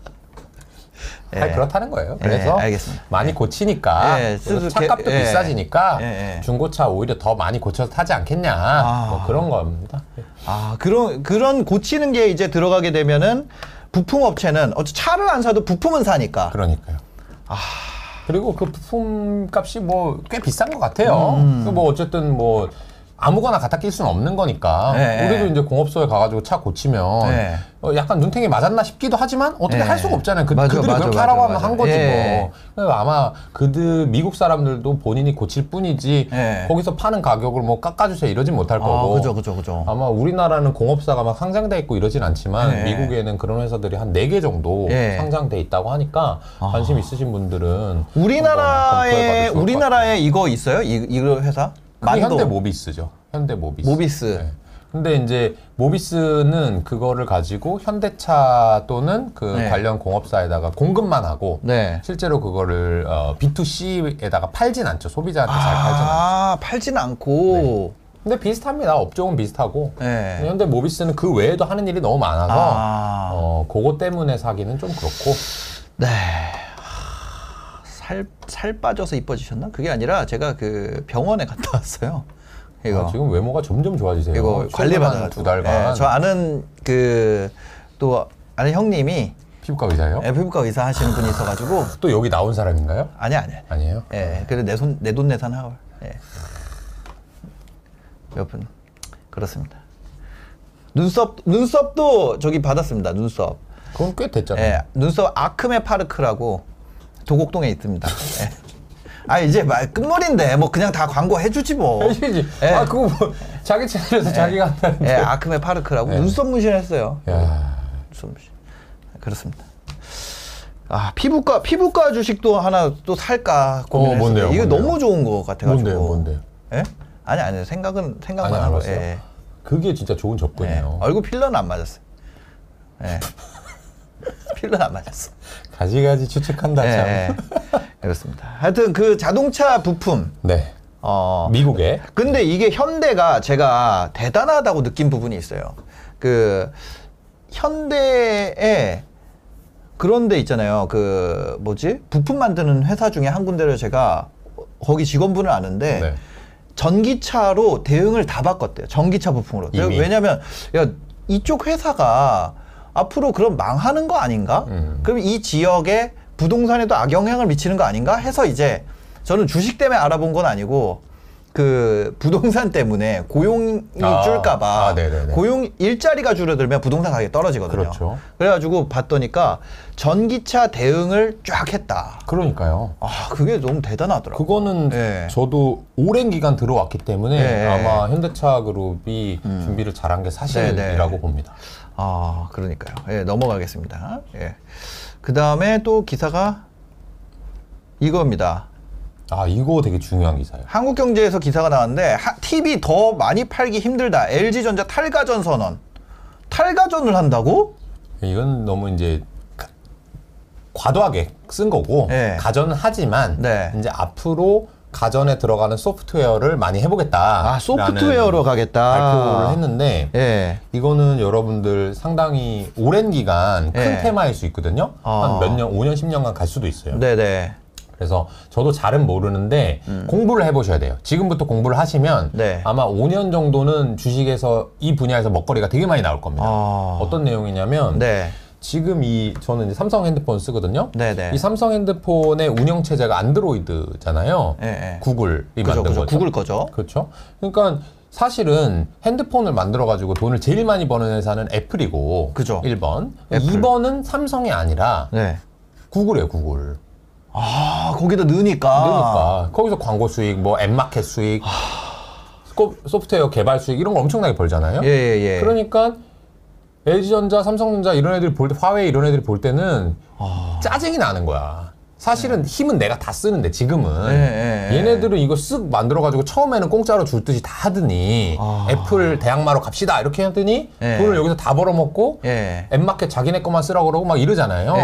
예. 아니, 그렇다는 거예요. 예, 그래서 알겠습니다. 많이 고치니까 예, 차값도 개- 예. 비싸지니까 예, 예. 중고차 오히려 더 많이 고쳐서 타지 않겠냐 뭐 그런 겁니다. 아, 그런 그런 고치는 게 이제 들어가게 되면은 부품 업체는 어차 차를 안 사도 부품은 사니까. 그러니까요. 아. 그리고 그 부품 값이 뭐 꽤 비싼 것 같아요. 음. 그 뭐 어쨌든 뭐 아무거나 갖다 낄 수는 없는 거니까 네, 우리도 네. 이제 공업소에 가가지고 차 고치면 네. 어, 약간 눈탱이 맞았나 싶기도 하지만 어떻게 네. 할 수가 없잖아요. 그, 맞아, 그들이 맞아, 그렇게 맞아, 하라고 하면. 한 거지 예. 뭐. 아마 그들 미국 사람들도 본인이 고칠 뿐이지 예. 거기서 파는 가격을 뭐 깎아주세요 이러진 못할 아, 거고. 그죠, 그죠, 그죠. 아마 우리나라는 공업사가 막 상장돼 있고 이러진 않지만 예. 미국에는 그런 회사들이 한 네 개 정도 예. 상장돼 있다고 하니까 관심 있으신 분들은 우리나라에 우리나라에 이거 있어요? 이 이거 회사? 그게 현대 모비스죠. 현대 모비스. 모비스. 네. 근데 이제 모비스는 그거를 가지고 현대차 또는 그 네. 관련 공업사에다가 공급만 하고 네. 실제로 그거를 어, B2C에다가 팔진 않죠. 소비자한테 잘 팔진 않죠. 아, 팔진 않고. 근데 비슷합니다. 업종은 비슷하고. 네. 현대 모비스는 그 외에도 하는 일이 너무 많아서 아. 어, 그거 때문에 사기는 좀 그렇고. 네. 하, 살, 살 빠져서 이뻐지셨나? 그게 아니라 제가 그 병원에 갔다 왔어요. 이거. 아, 지금 외모가 점점 좋아지세요. 이거 관리 최근 한 받아가지고. 두 달간 예, 저 아는 그 또 아는 형님이 피부과 의사예요? 예, 피부과 의사 하시는 분이 있어가지고 또 여기 나온 사람인가요? 아니 아니. 아니에요? 예, 그래 내손 내돈 내산 하고. 예. 몇 분. 그렇습니다. 눈썹 눈썹도 저기 받았습니다. 눈썹. 그건 꽤 됐잖아요. 예, 눈썹 아크메 파르크라고 도곡동에 있습니다. 예. 아 이제 말 끝물인데 뭐 그냥 다 광고 해주지 뭐. 해주지. 예. 아 그거 뭐 자기 채널에서 자기가 한다는데. 예, 아크메 파르크라고 예. 눈썹 문신했어요. 야. 눈썹 문신. 그렇습니다. 아 피부과 피부과 주식도 하나 또 살까 고민했어요. 뭔데요, 이거 뭔데요? 너무 좋은 거 같아가지고. 뭔데요, 뭔데요? 예? 아니 아니 생각은 생각만 아니 하고. 알았어요. 예. 그게 진짜 좋은 예. 접근이에요. 얼굴 필러는 안 맞았어요. 예. 필러는 안 맞았어. 가지가지 추측한다 참. 예, 예. 그렇습니다. 하여튼 그 자동차 부품. 네. 어. 미국에 근데 이게 현대가 제가 대단하다고 느낀 부분이 있어요. 그 현대에 그런 데 있잖아요. 그 뭐지? 부품 만드는 회사 중에 한 군데를 제가 거기 직원분을 아는데 네. 전기차로 대응을 다 바꿨대요. 전기차 부품으로. 이미? 왜냐면 야 이쪽 회사가 앞으로 그럼 망하는 거 아닌가? 음. 그럼 이 지역에 부동산에도 악영향을 미치는 거 아닌가? 해서 이제 저는 주식 때문에 알아본 건 아니고 그 부동산 때문에 고용이 아, 줄까봐 아. 고용 일자리가 줄어들면 부동산 가격이 떨어지거든요. 그렇죠. 그래가지고 봤더니까 전기차 대응을 쫙 했다. 그러니까요. 아 그게 너무 대단하더라고. 그거는 예. 저도 오랜 기간 들어왔기 때문에 예, 예. 아마 현대차 그룹이 준비를 잘한 게 사실이라고 네, 네. 봅니다. 아, 그러니까요. 예, 넘어가겠습니다. 예. 그 다음에 또 기사가 이겁니다. 아 이거 되게 중요한 기사예요. 한국경제에서 기사가 나왔는데 하, TV 더 많이 팔기 힘들다. LG전자 탈가전 선언. 탈가전을 한다고? 이건 너무 이제 가- 과도하게 쓴 거고 네. 가전하지만 네. 이제 앞으로 가전에 들어가는 소프트웨어를 많이 해보겠다. 아, 소프트웨어로 가겠다. 발표를 했는데 예. 이거는 여러분들 상당히 오랜 기간 큰 예. 테마일 수 있거든요. 아. 한몇 년, 5년, 10년간 갈 수도 있어요. 네네. 그래서 저도 잘은 모르는데 공부를 해보셔야 돼요. 지금부터 공부를 하시면 음. 네. 아마 5년 정도는 주식에서 이 분야에서 먹거리가 되게 많이 나올 겁니다. 아. 어떤 내용이냐면 네. 지금 이 저는 이제 삼성 핸드폰 쓰거든요. 네네. 이 삼성 핸드폰의 운영 체제가 안드로이드잖아요. 예, 예. 구글이 그죠, 만든 그죠. 거죠. 구글 거죠. 그렇죠. 그러니까 사실은 핸드폰을 만들어 가지고 돈을 제일 많이 버는 회사는 애플이고 그죠. 1번. 애플. 2번은 삼성이 아니라 네. 구글이에요, 구글. 아, 거기다 넣으니까. 그러니까 거기서 광고 수익, 뭐 앱마켓 수익, 스코- 소프트웨어 개발 수익 이런 거 엄청나게 벌잖아요. 예, 예, 예. 그러니까 LG전자, 삼성전자 이런 애들이 볼 때, 화웨이 이런 애들이 볼 때는 아. 짜증이 나는 거야. 사실은 힘은 내가 다 쓰는데 지금은 예, 예, 예. 얘네들은 이거 쓱 만들어가지고 처음에는 공짜로 줄 듯이 다 하더니 아. 애플 대항마로 갑시다 이렇게 하더니 예. 돈을 여기서 다 벌어먹고 예. 앱마켓 자기네 것만 쓰라고 그러고 막 이러잖아요.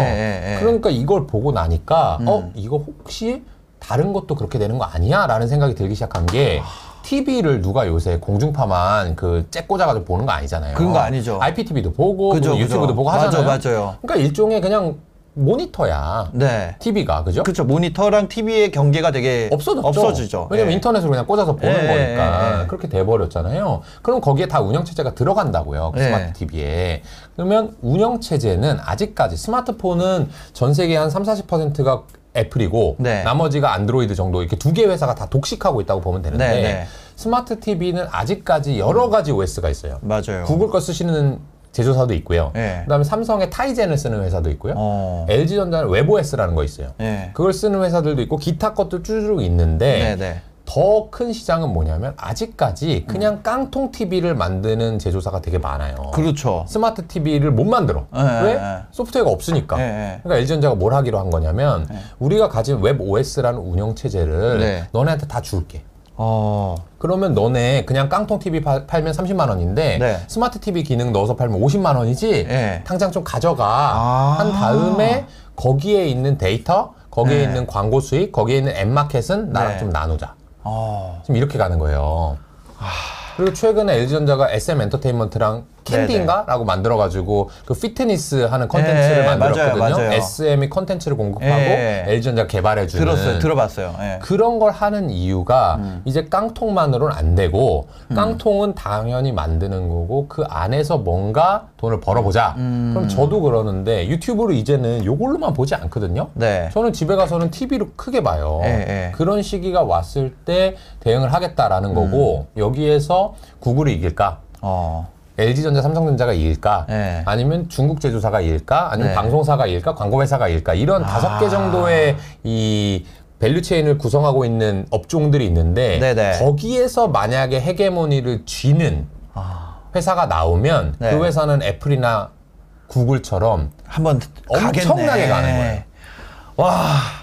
그러니까 이걸 보고 나니까 음. 어 이거 혹시 다른 것도 그렇게 되는 거 아니야? 라는 생각이 들기 시작한 게 TV를 누가 요새 공중파만 그잭 꽂아가지고 보는 거 아니잖아요. 그런 거 아니죠. IPTV도 보고 그죠, 뭐 그죠. 유튜브도 보고 맞아, 하잖아요. 맞아요. 그러니까 일종의 그냥 모니터야. 네. TV가 그죠? 그렇죠. 모니터랑 TV의 경계가 되게 없어졌죠. 없어지죠. 왜냐면 예. 인터넷으로 그냥 꽂아서 보는 예, 거니까 예, 예. 그렇게 돼버렸잖아요. 그럼 거기에 다 운영 체제가 들어간다고요. 그 예. 스마트 TV에. 그러면 운영 체제는 아직까지 스마트폰은 전 세계 한 3, 40%가 애플이고 네. 나머지가 안드로이드 정도 이렇게 두 개 회사가 다 독식하고 있다고 보면 되는데 네, 네. 스마트 TV는 아직까지 여러 가지 OS가 있어요. 맞아요. 구글 거 쓰시는 제조사도 있고요. 예. 그다음에 삼성의 타이젠을 쓰는 회사도 있고요. 어. LG전자는 webOS라는 거 있어요. 예. 그걸 쓰는 회사들도 있고 기타 것도 쭈르륵 있는데 네, 네. 더 큰 시장은 뭐냐면 아직까지 그냥 깡통 TV를 만드는 제조사가 되게 많아요. 그렇죠. 스마트 TV를 못 만들어. 예, 왜? 예, 예. 소프트웨어가 없으니까. 예, 예. 그러니까 LG전자가 뭘 하기로 한 거냐면 우리가 가진 webOS라는 운영 체제를 네. 너네한테 다 줄게. 어. 그러면 너네 그냥 깡통 TV 팔, 면 30만 원인데 네. 스마트 TV 기능 넣어서 팔면 50만 원이지 네. 당장 좀 가져가 아. 한 다음에 거기에 있는 데이터 거기에 네. 있는 광고 수익 거기에 있는 앱 마켓은 나랑 네. 좀 나누자 어. 지금 이렇게 가는 거예요 아. 그리고 최근에 LG전자가 SM 엔터테인먼트랑 캔디인가? 라고 만들어가지고 그 피트니스 하는 컨텐츠를 예, 만들었거든요. 맞아요, 맞아요. SM이 컨텐츠를 공급하고 예. LG전자 개발해주는 들었어요. 들어봤어요. 예. 그런 걸 하는 이유가 음. 이제 깡통만으로는 안 되고 깡통은 당연히 만드는 거고 그 안에서 뭔가 돈을 벌어보자. 음. 그럼 저도 그러는데 유튜브를 이제는 요걸로만 보지 않거든요. 네. 저는 집에 가서는 TV로 크게 봐요. 예, 예. 그런 시기가 왔을 때 대응을 하겠다라는 거고 음. 여기에서 구글이 이길까? 어. LG전자, 삼성전자가 이길까? 네. 아니면 중국 제조사가 이길까? 아니면 네. 방송사가 이길까? 광고회사가 이길까? 이런 다섯 개 아. 정도의 이 value chain을 구성하고 있는 업종들이 있는데 네네. 거기에서 만약에 헤게모니를 쥐는 아. 회사가 나오면 네. 그 회사는 애플이나 구글처럼 한번 엄청나게 가겠네. 가는 거예요. 와.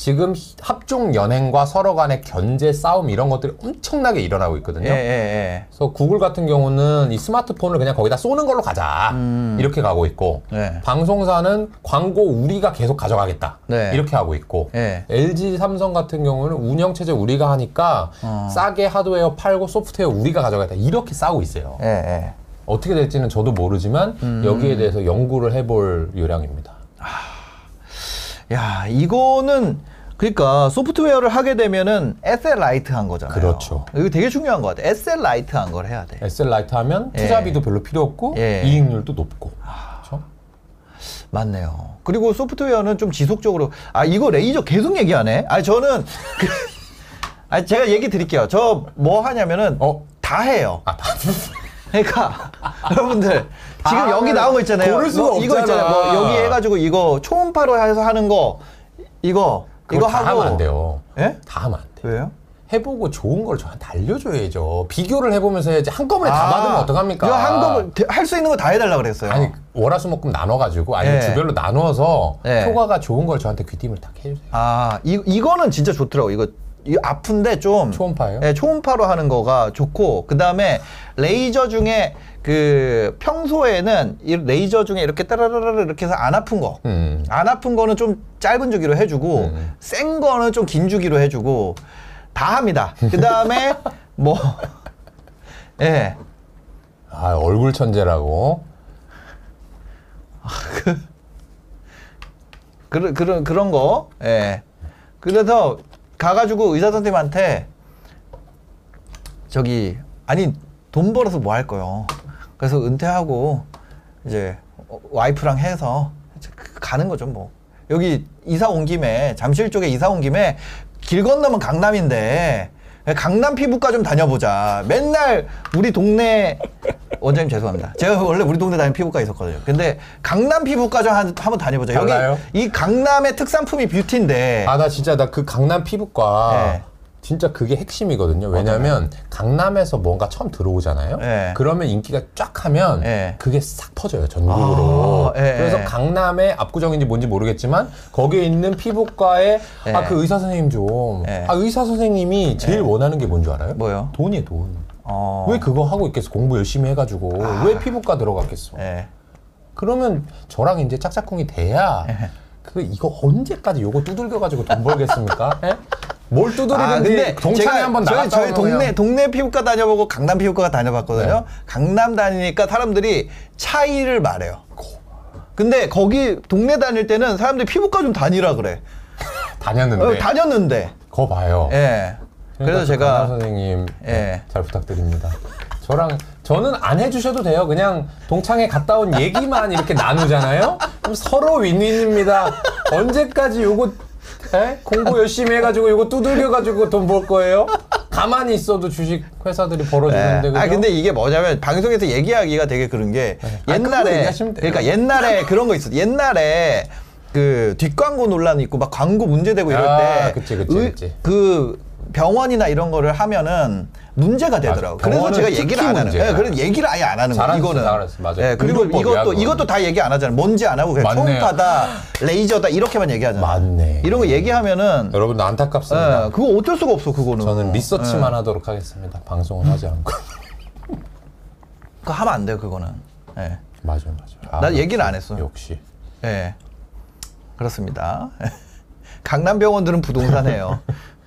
지금 합종 연횡과 서로 간의 견제 싸움 이런 것들이 엄청나게 일어나고 있거든요. 예, 예, 예. 그래서 구글 같은 경우는 이 스마트폰을 그냥 거기다 쏘는 걸로 가자 이렇게 가고 있고 음. 네. 방송사는 광고 우리가 계속 가져가겠다 네. 이렇게 하고 있고 네. LG 삼성 같은 경우는 운영 체제 우리가 하니까 어. 싸게 하드웨어 팔고 소프트웨어 우리가 가져가겠다 이렇게 싸우고 있어요. 예, 예. 어떻게 될지는 저도 모르지만 음. 여기에 대해서 연구를 해볼 요량입니다. 야, 이거는 그러니까 소프트웨어를 하게 되면은 asset light 한 거잖아요. 그렇죠. 이거 되게 중요한 것 같아. asset light 한 걸 해야 돼. asset light 하면 예. 투자비도 별로 필요 없고 예. 이익률도 높고 그렇죠? 맞네요. 그리고 소프트웨어는 좀 지속적으로 아 이거 레이저 계속 얘기하네. 아 저는 그, 아 제가 얘기 드릴게요. 저 뭐 하냐면은 어? 다 해요. 아, 그러니까 여러분들 지금 다 여기 나온 거 있잖아요. 고를 수가 뭐 이거 있잖아요. 뭐 없잖아. 여기 해가지고 이거 초음파로 해서 하는 거 이거 이거 다 하고 하면 안 돼요. 예? 다 하면 안 돼. 왜요? 해보고 좋은 걸 저한테 알려줘야죠. 비교를 해보면서 해야지 한꺼번에 다 아, 받으면 어떡합니까? 이거 한꺼번에 할수 있는 거 다 해달라 그랬어요. 아니 월화수목금 나눠가지고 아니면 예. 주별로 나누어서 예. 효과가 좋은 걸 저한테 귀띔을 딱 해주세요. 아, 이, 이거는 진짜 좋더라고. 이거, 이 아픈데 좀. 초음파예요? 네, 초음파로 하는 거가 좋고, 그 다음에 레이저 중에 그 평소에는 이 레이저 중에 이렇게 따라라라 이렇게 해서 안 아픈 거. 음. 안 아픈 거는 좀 짧은 주기로 해 주고, 음. 센 거는 좀 긴 주기로 해 주고, 다 합니다. 그 다음에 뭐, 예. 아 얼굴 천재라고. 그런 그런 그런 거. 예. 그래서 가가지고 의사 선생님한테 저기 아니 돈 벌어서 뭐 할 거요. 그래서 은퇴하고 이제 어, 와이프랑 해서 가는 거죠 뭐. 여기 이사 온 김에 잠실 쪽에 이사 온 김에 길 건너면 강남인데 강남 피부과 좀 다녀보자. 맨날 우리 동네 원장님 죄송합니다. 제가 원래 우리 동네 다니는 피부과 있었거든요. 근데 강남 피부과 좀 한, 한번 다녀보자. 달라요? 여기 이 강남의 특산품이 뷰티인데. 아 나 진짜 나 그 강남 피부과 네. 진짜 그게 핵심이거든요. 왜냐면 강남에서 뭔가 처음 들어오잖아요. 네. 그러면 인기가 쫙 하면 네. 그게 싹 퍼져요 전국으로. 아, 네, 그래서 네. 강남의 압구정인지 뭔지 모르겠지만 거기에 있는 피부과에 네. 아그 의사 선생님 좀. 네. 아 의사 선생님이 제일 원하는 게 뭔지 알아요? 뭐요? 돈이에요 돈. 어. 왜 그거 하고 있겠어? 공부 열심히 해가지고 왜 피부과 들어갔겠어? 예. 그러면 저랑 이제 짝짝꿍이 돼야 네. 그 이거 언제까지 요거 두들겨가지고 돈 벌겠습니까? 예? 뭘 동창회 아, 제가 한번 저희, 나갔다 저희 동네 그냥 동네 피부과 다녀보고 강남 피부과 다녀봤거든요. 네. 강남 다니니까 사람들이 차이를 말해요. 근데 거기 동네 다닐 때는 사람들이 피부과 좀 다니라 그래. 다녔는데 어, 다녔는데. 거 봐요. 예. 그러니까 그래서 그 제가 선생님 예. 네, 잘 부탁드립니다. 저랑 저는 안 해주셔도 돼요. 그냥 동창회 갔다 온 얘기만 이렇게 나누잖아요. 그럼 서로 윈윈입니다. 언제까지 요거 에? 공부 열심히 해가지고 요거 두들겨가지고 돈 벌 거예요? 가만히 있어도 주식 회사들이 벌어주는데 예. 그죠? 아 근데 이게 뭐냐면 방송에서 얘기하기가 되게 그런 게 아, 그거 옛날에 돼요. 그러니까 옛날에 그런 거 있어. 옛날에 그 뒷광고 논란 있고 막 광고 문제되고 이럴 아, 때 그치, 그치, 의- 그치. 그 병원이나 이런 거를 하면은 문제가 되더라고. 맞아. 그래서 제가 얘기를 안 하는. 거예요. 그래서 얘기를 아예 안 하는 거예요. 이거는. 잘하셨어. 맞아요. 예, 그리고 의료법이야, 이것도 그거는. 이것도 다 얘기 안 하잖아요. 뭔지 안 하고 그냥 맞네요. 초음파다, 레이저다 이렇게만 얘기하잖아요. 맞네. 이런 거 얘기하면은 여러분 안타깝습니다. 예, 그거 어쩔 수가 없어 그거는. 저는 리서치만 예. 하도록 하겠습니다. 방송을 하지 않고. 그거 하면 안 돼요 그거는. 예. 맞아요, 맞아요. 아, 난 얘기를 안 했어. 역시. 예. 그렇습니다. 강남 병원들은 부동산이에요.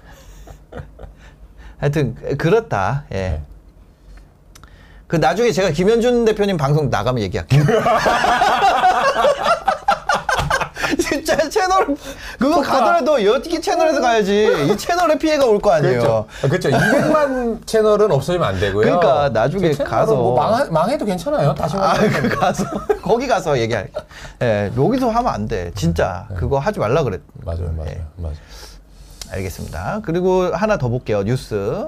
하여튼 그렇다. 예. 네. 그 나중에 제가 김현준 대표님 방송 나가면 얘기할게요. 진짜 채널 그거 가더라도 여기 채널에서 가야지 이 채널에 피해가 올 거 아니에요. 그렇죠. 그렇죠. 200만 채널은 없어지면 안 되고요. 그러니까 나중에 제 채널은 가서- 뭐 망하, 망해도 괜찮아요. 다시 아, 그 가서 거기 가서 얘기할. 예, 여기서 하면 안 돼. 진짜 네. 그거 하지 말라 그랬. 맞아요, 맞아요, 예. 맞아요. 알겠습니다. 그리고 하나 더 볼게요. 뉴스.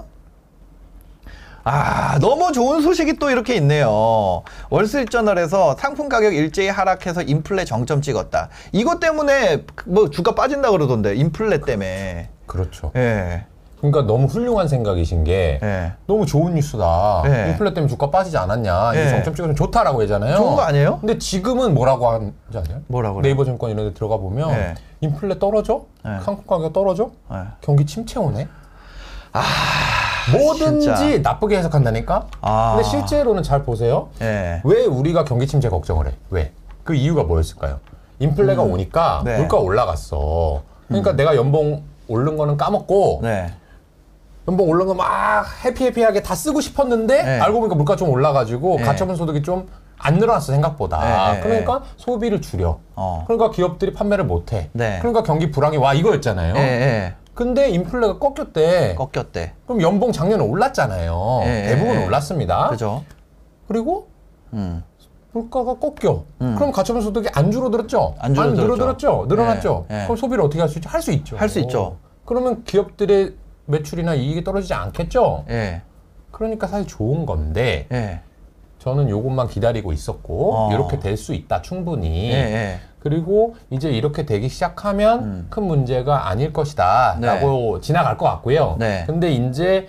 아, 너무 좋은 소식이 또 이렇게 있네요. 월스트리트저널에서 상품 가격 일제히 하락해서 인플레 정점 찍었다. 이것 때문에 뭐 주가 빠진다 그러던데. 인플레 때문에. 그렇죠. 예. 그러니까 너무 훌륭한 생각이신 게 예. 너무 좋은 뉴스다. 네. 인플레 때문에 주가 빠지지 않았냐. 네. 이게 정점 찍어서 좋다라고 하잖아요. 좋은 거 아니에요? 근데 지금은 뭐라고 하는지 아세요? 뭐라고 그래요? 네이버 증권 이런 데 들어가 보면 네. 인플레 떨어져? 네. 한국 가격 떨어져? 예. 경기 침체 오네? 뭐든지 아, 진짜. 나쁘게 해석한다니까? 아. 근데 실제로는 잘 보세요. 예. 왜 우리가 경기 침체 걱정을 해? 왜? 그 이유가 뭐였을까요? 인플레가 오니까 네. 물가 올라갔어. 그러니까 내가 연봉 오른 거는 까먹고 네. 연봉 오른 거 막 해피해피하게 다 쓰고 싶었는데 네. 알고 보니까 물가 좀 올라가지고 네. 가처분 소득이 좀 안 늘어났어 생각보다. 네, 네, 그러니까 소비를 줄여. 어. 그러니까 기업들이 판매를 못해. 네. 그러니까 경기 불황이 와 이거였잖아요. 예, 예. 근데 인플레가 꺾였대. 꺾였대. 그럼 연봉 작년에 올랐잖아요. 네, 대부분 네. 올랐습니다. 그죠? 그리고 음. 물가가 꺾여. 그럼 가처분 소득이 안 줄어들었죠? 안 줄어들었죠. 늘어들었죠? 늘어났죠? 네, 네. 그럼 소비를 어떻게 할 수 있죠? 할 수 있죠. 할 수 있죠. 그러면 기업들의 매출이나 이익이 떨어지지 않겠죠? 예. 그러니까 사실 좋은 건데 예. 저는 요것만 기다리고 있었고 어. 이렇게 될 수 있다 충분히. 예, 예. 그리고 이제 이렇게 되기 시작하면 큰 문제가 아닐 것이다 음. 네. 라고 지나갈 것 같고요. 네. 근데 이제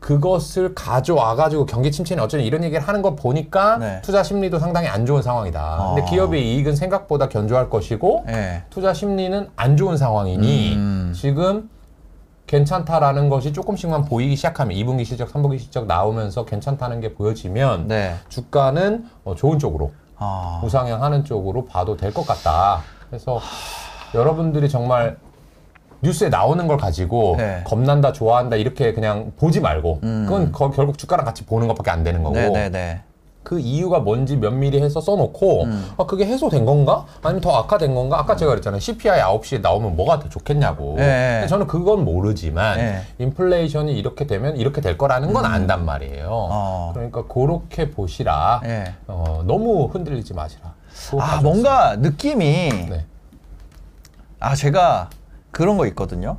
그것을 가져와 가지고 경기 침체는 어쩌니 이런 얘기를 하는 걸 보니까 네. 투자 심리도 상당히 안 좋은 상황이다. 어. 근데 기업의 이익은 생각보다 견조할 것이고 예. 투자 심리는 안 좋은 상황이니 음. 지금 괜찮다라는 것이 조금씩만 보이기 시작하면 2분기 실적, 3분기 실적 나오면서 괜찮다는 게 보여지면 네. 주가는 어, 좋은 쪽으로 아. 우상향하는 쪽으로 봐도 될 것 같다. 그래서 여러분들이 정말 뉴스에 나오는 걸 가지고 네. 겁난다, 좋아한다 이렇게 그냥 보지 말고 그건 거- 결국 주가랑 같이 보는 것밖에 안 되는 거고 음. 네, 네, 네. 그 이유가 뭔지 면밀히 해서 써놓고 음. 아 그게 해소된 건가? 아니면 더 악화된 건가? 아까 제가 그랬잖아요. CPI 9시에 나오면 뭐가 더 좋겠냐고. 네. 근데 저는 그건 모르지만 네. 인플레이션이 이렇게 되면 이렇게 될 거라는 건 안단 말이에요. 어. 그러니까 그렇게 보시라. 네. 어, 너무 흔들리지 마시라. 아. 뭔가 느낌이 네. 아, 제가 그런 거 있거든요.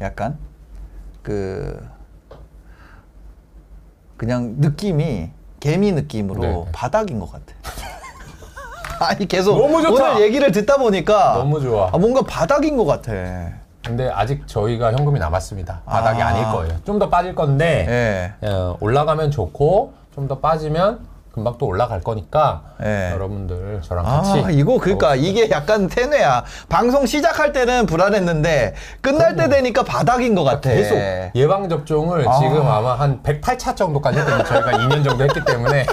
약간 그 그냥 느낌이 개미 느낌으로 네. 바닥인 것 같아. 아니 계속 너무 좋다. 오늘 얘기를 듣다 보니까 너무 좋아. 아, 뭔가 바닥인 것 같아. 근데 아직 저희가 현금이 남았습니다. 바닥이 아. 아. 닐 거예요. 좀 더 빠질 건데 예. 어, 올라가면 좋고 좀 더 빠지면 금방 또 올라갈 거니까 네. 여러분들 저랑 같이 아, 이거 그러니까 이게 약간 태뇌야. 방송 시작할 때는 불안했는데 끝날 때 되니까 바닥인 것 같아. 계속 예방 접종을 아. 지금 아마 한 108차 정도까지 했거든요. 저희가 2년 정도 했기 때문에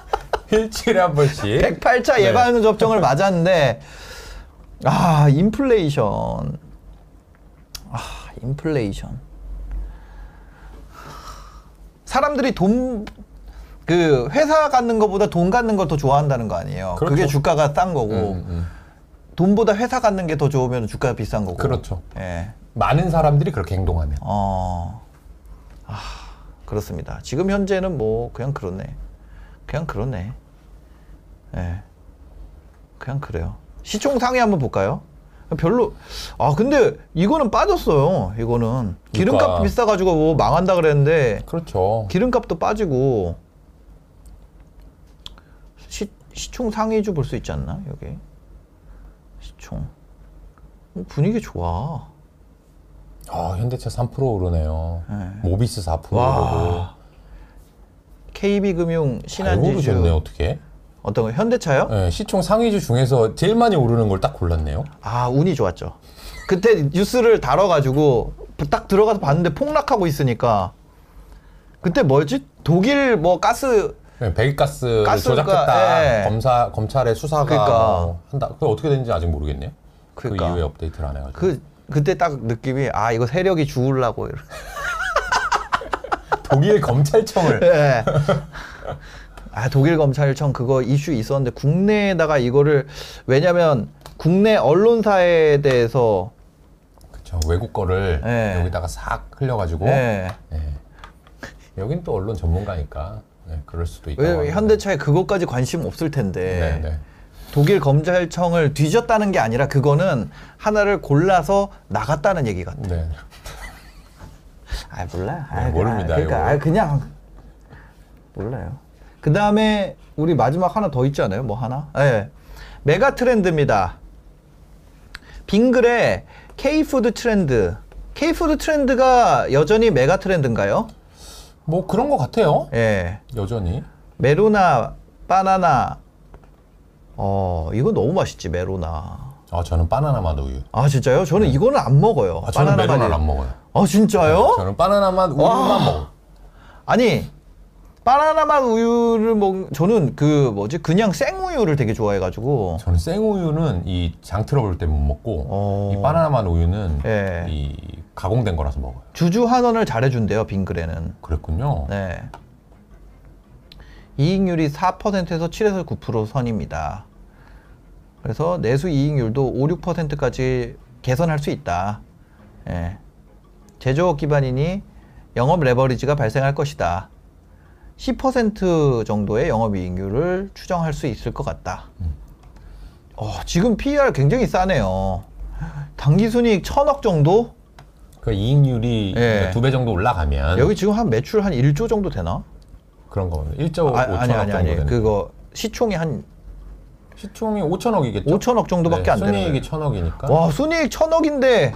일주일에 한 번씩 108차 네. 예방 접종을 맞았는데 아 인플레이션 아 인플레이션 사람들이 돈 그 회사 갖는 것보다 돈 갖는 걸 더 좋아한다는 거 아니에요. 그 그렇죠. 게 주가가 싼 거고 음, 음. 돈보다 회사 갖는 게 더 좋으면 주가가 비싼 거고. 그렇죠. 예. 많은 사람들이 그렇게 행동하면 어. 아, 그렇습니다. 지금 현재는 뭐 그냥 그렇네. 그냥 그렇네. 예. 그냥 그래요. 시총 상위 한번 볼까요? 별로 아 근데 이거는 빠졌어요. 이거는 기름값 그러니까. 비싸가지고 뭐 망한다 그랬는데 그렇죠. 기름값도 빠지고 시, 시총 상위주 볼 수 있지 않나 여기 시총 어, 분위기 좋아. 아, 현대차 3% 오르네요. 네. 모비스 4% 오르고. 와. KB금융 잘 신한지주 오르셨네 어떻게? 어떤 거 현대차요? 네, 시총 상위주 중에서 제일 많이 오르는 걸 딱 골랐네요. 아 운이 좋았죠. 그때 뉴스를 다뤄가지고 딱 들어가서 봤는데 폭락하고 있으니까 그때 뭐였지? 독일 뭐 가스 네, 배기가스를 가스가, 조작했다. 예. 검사 검찰의 수사가 그러니까. 뭐 한다. 그게 어떻게 되는지 아직 모르겠네요. 그 그러니까. 이후에 업데이트를 안 해가지고. 그 그때 딱 느낌이 아 이거 세력이 죽으려고 이러- 독일 검찰청을 예. 아 독일 검찰청 그거 이슈 있었는데 국내에다가 이거를 왜냐면 국내 언론사에 대해서 그쵸. 외국 거를 네. 여기다가 싹 흘려가지고. 예. 예. 여긴 또 언론 전문가니까 네, 그럴 수도 있다. 왜 현대차에 그것까지 관심 없을 텐데 네, 네. 독일 검찰청을 뒤졌다는 게 아니라 그거는 하나를 골라서 나갔다는 얘기 같아. 네. 아 몰라. 네, 모릅니다, 그러니까 이거. 아, 그냥 몰라요. 그 다음에 우리 마지막 하나 더 있지 않아요? 뭐 하나? 예. 메가 트렌드입니다. 빙그레 K푸드 트렌드. K푸드 트렌드가 여전히 메가 트렌드인가요? 뭐 그런 것 같아요. 예. 여전히. 메로나, 바나나. 어, 이거 너무 맛있지, 메로나. 아 저는 바나나 맛 우유. 아, 진짜요? 저는 이거는 안 먹어요. 아, 저는 바나나 맛이- 안 먹어요. 아, 진짜요? 저는 바나나 맛 우유만 먹어. 아니 바나나 맛 우유를 먹 저는 그 뭐지 그냥 생우유를 되게 좋아해가지고 저는 생우유는 이 장 트러블 때문에 못 먹고 어. 이 바나나 맛 우유는 예. 이 가공된 거라서 먹어요. 주주 환원을 잘해준대요 빙그레는 그랬군요. 네 이익률이 4%에서 7에서 9% 선입니다 그래서 내수 이익률도 5, 6%까지 개선할 수 있다 예. 제조업 기반이니 영업 레버리지가 발생할 것이다 10% 정도의 영업이익률을 추정할 수 있을 것 같다. 어, 지금 PER 굉장히 싸네요. 당기순이익 천억 정도? 그 이익률이 예. 두 배 정도 올라가면 여기 지금 한 매출 한 1조 정도 되나? 그런 거거든요. 1.5 아, 아니 아니 정도 아니. 되는 그거 시총이 한 시총이 5천억이겠죠. 5천억 정도밖에 안 되는 순이익이. 천억이니까. 와, 순이익 천억인데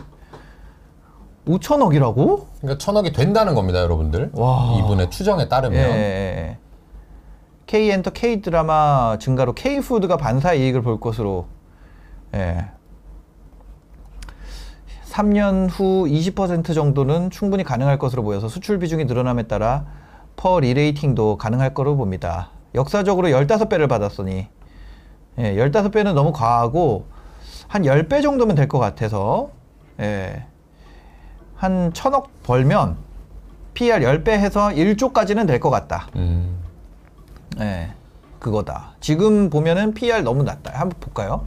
5천억이라고? 그러니까 천억이 된다는 겁니다, 여러분들. 와. 이분의 추정에 예, 따르면. 예, 예. K엔터 K드라마 증가로 K푸드가 반사 이익을 볼 것으로 예. 3년 후 20% 정도는 충분히 가능할 것으로 보여서 수출 비중이 늘어남에 따라 PER re-rating도 가능할 거로 봅니다. 역사적으로 15배를 받았으니 예, 15배는 너무 과하고 한 10배 정도면 될 것 같아서 예. 한 천억 벌면 PR 10배 해서 1조까지는 될 것 같다. 음. 예. 그거다. 지금 보면은 PR 너무 낮다. 한번 볼까요?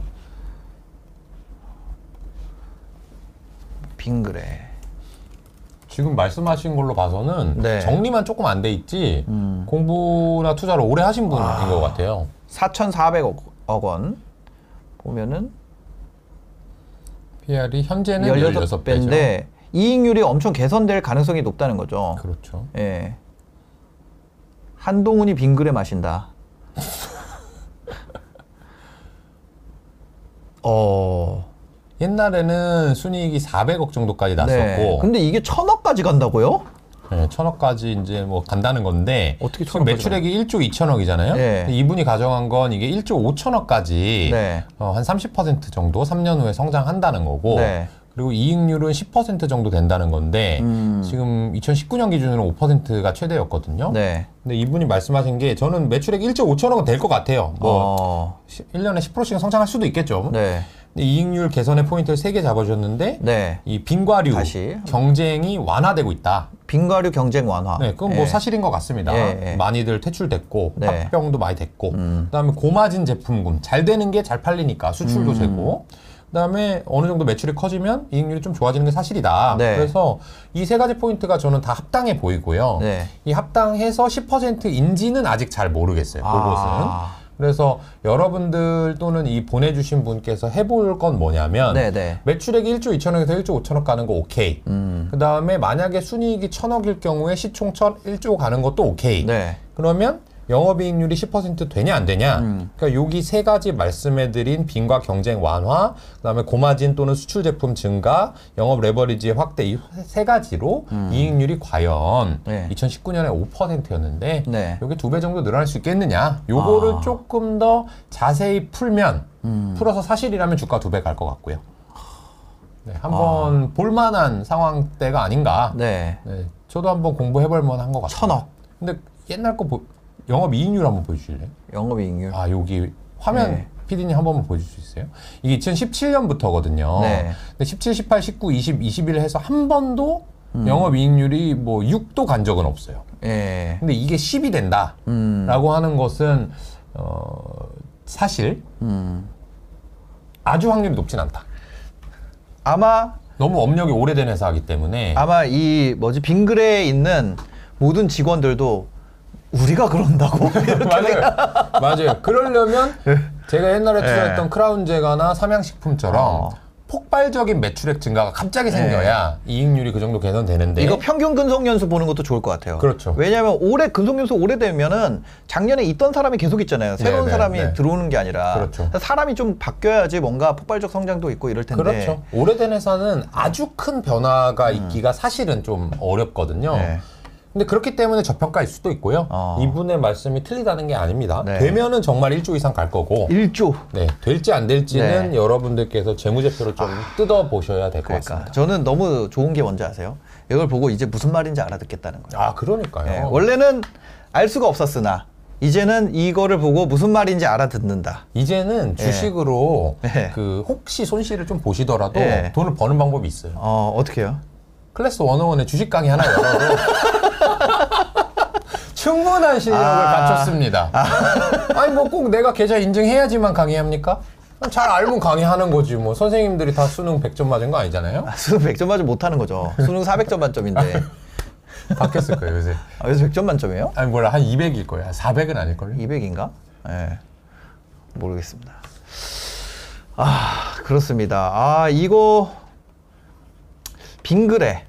빙그레. 지금 말씀하신 걸로 봐서는 네. 음. 정리만 조금 안 돼 있지 공부나 투자를 오래 하신 분인 것 같아요. 4,400억 원. 보면은 PR이 현재는 16배죠. 16배인데 이익률이 엄청 개선될 가능성이 높다는 거죠. 그렇죠. 예. 한동훈이 빙그레 마신다. 어. 옛날에는 순이익이 400억 정도까지 났었고 네. 근데 이게 천억까지 간다고요? 네, 천억까지 이제 뭐 간다는 건데 어떻게 지금 매출액이 1조 2천억이잖아요. 네. 이분이 가정한 건 이게 1조 5천억까지 네. 어, 한30% 정도 3년 후에 성장한다는 거고 네. 그리고 이익률은 10% 정도 된다는 건데 음. 지금 2019년 기준으로 5%가 최대였거든요. 네. 근데 이분이 말씀하신 게 저는 매출액 1조 5천억은 될 것 같아요. 뭐 어. 1년에 10%씩 성장할 수도 있겠죠. 네. 근데 이익률 개선의 포인트를 세 개 잡아주셨는데 네. 이 빈과류 다시. 경쟁이 완화되고 있다. 빈과류 경쟁 완화. 네, 그건 뭐 예. 사실인 것 같습니다. 예, 예. 많이들 퇴출됐고 네. 음. 합병도 많이 됐고, 그다음에 고마진 제품군 잘 되는 게 잘 팔리니까 수출도 음. 되고, 그다음에 어느 정도 매출이 커지면 이익률이 좀 좋아지는 게 사실이다. 네. 그래서 이 세 가지 포인트가 저는 다 합당해 보이고요. 네. 이 합당해서 10%인지는 아직 잘 모르겠어요. 그것은. 아. 그래서 여러분들 또는 이 보내주신 분께서 해볼 건 뭐냐면 네, 네. 매출액이 1조 2천억에서 1조 5천억 가는 거 오케이. 음. 그 다음에 만약에 순이익이 천억일 경우에 시총 천 1조 가는 것도 오케이. 네. 그러면 영업이익률이 10% 되냐 안 되냐. 음. 그러니까 여기 세 가지 말씀해드린 빈과 경쟁 완화, 그다음에 고마진 또는 수출 제품 증가, 영업 레버리지의 확대 이 세 가지로 이익률이 과연 음. 네. 2019년에 5%였는데 네. 여기 두 배 정도 늘어날 수 있겠느냐. 요거를 아. 조금 더 자세히 풀면 음. 풀어서 사실이라면 주가 두 배 갈 것 같고요. 네, 한번 볼만한 상황대가 아닌가. 네. 네, 저도 한번 공부해볼 만한 것 같아요. 천억. 근데 옛날 거 보, 영업 이익률 한번 보여주실래요? 영업이익률. 아 여기 화면 네. PD님 한 번만 보여줄 수 있어요? 이게 2017년부터거든요. 네. 근데 17, 18, 19, 20, 21 해서 한 번도 영업이익률이 뭐 6도 간 적은 없어요. 예. 근데 이게 10이 된다라고 음. 하는 것은 어, 사실 음. 아주 확률이 높진 않다. 아마 너무 업력이 오래된 회사이기 때문에 아마 이 뭐지 빙그레에 있는 모든 직원들도 우리가 그런다고 맞아요. 맞아요. 그러려면 제가 옛날에 예. 투자했던 크라운 제가나 삼양식품처럼 어. 폭발적인 매출액 증가가 갑자기 생겨야 이익률이 그 정도 개선되는데 네. 이거 평균 근속 연수 보는 것도 좋을 것 같아요. 그렇죠. 왜냐하면 올해 근속 연수 오래되면은 작년에 있던 사람이 계속 있잖아요. 새로운 네, 네, 사람이 네. 들어오는 게 아니라 그렇죠. 사람이 좀 바뀌어야지 뭔가 폭발적 성장도 있고 이럴 텐데. 그렇죠. 오래된 회사는 아주 큰 변화가 있기가 사실은 좀 어렵거든요. 음. 네. 근데 그렇기 때문에 저평가일 수도 있고요. 어. 이분의 말씀이 틀리다는 게 아닙니다. 네. 되면은 정말 1조 이상 갈 거고, 1조. 네, 될지 안 될지는 네. 여러분들께서 재무제표를 좀 뜯어 보셔야 될 것 그러니까 같습니다. 저는 너무 좋은 게 뭔지 아세요? 이걸 보고 이제 무슨 말인지 알아듣겠다는 거예요. 아, 그러니까요. 네, 원래는 알 수가 없었으나 이제는 이거를 보고 무슨 말인지 알아듣는다. 이제는 주식으로 네. 그 혹시 손실을 좀 보시더라도 네. 돈을 버는 방법이 있어요. 어 어떻게요? 클래스 101의 주식 강의 하나 열어도 충분한 실력을 아. 갖췄습니다. 아 니 뭐 꼭 내가 계좌 인증해야지만 강의합니까? 잘 알면 강의하는 거지 뭐 선생님들이 다 수능 100점 맞은 거 아니잖아요? 수능 100점 맞으면 못하는 거죠. 수능 400점 만점인데. 바뀌었을 거예요 요새. 아, 그래서 100점 만점이에요? 아니 뭐라 한 200일 거예요. 400은 아닐 걸요? 200인가? 예. 모르겠습니다. 아, 그렇습니다. 아, 이거 빙그레.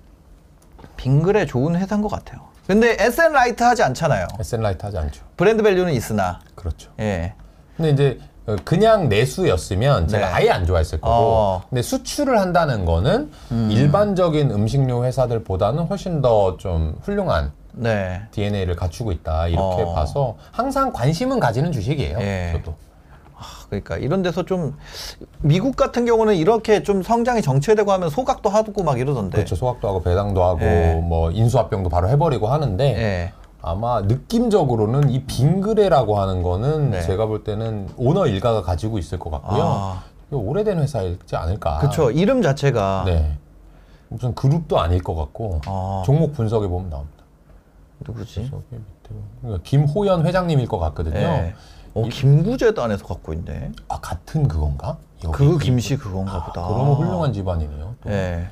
빙그레 좋은 회사인 것 같아요. 근데 asset light 하지 않잖아요. asset light 하지 않죠. 브랜드 value는 있으나. 그렇죠. 예. 근데 이제 어, 그냥 내수였으면 제가 네. 아예 안 좋아했을 거고 어. 근데 수출을 한다는 거는 일반적인 음식료 회사들보다는 훨씬 더 좀 훌륭한 네. DNA를 갖추고 있다 이렇게 어. 봐서 항상 관심은 가지는 주식이에요. 예. 저도. 그러니까 이런 데서 좀 미국 같은 경우는 이렇게 좀 성장이 정체되고 하면 소각도 하고 막 이러던데. 그렇죠. 소각도 하고 배당도 하고 예. 뭐 인수합병도 바로 해버리고 하는데 예. 아마 느낌적으로는 이 빙그레라고 하는 거는 네. 제가 볼 때는 오너 일가가 가지고 있을 것 같고요. 아. 오래된 회사이지 않을까. 그렇죠. 이름 자체가 네. 무슨 그룹도 아닐 것 같고 아. 종목 분석에 보면 나옵니다. 누구지? 그러니까 김호연 회장님일 것 같거든요. 예. 어, 김구재도 안에서 갖고 있네. 아 같은 그건가? 여기 그 이- 김씨 그건가 아, 보다. 그러면 훌륭한 집안이네요. 또. 예.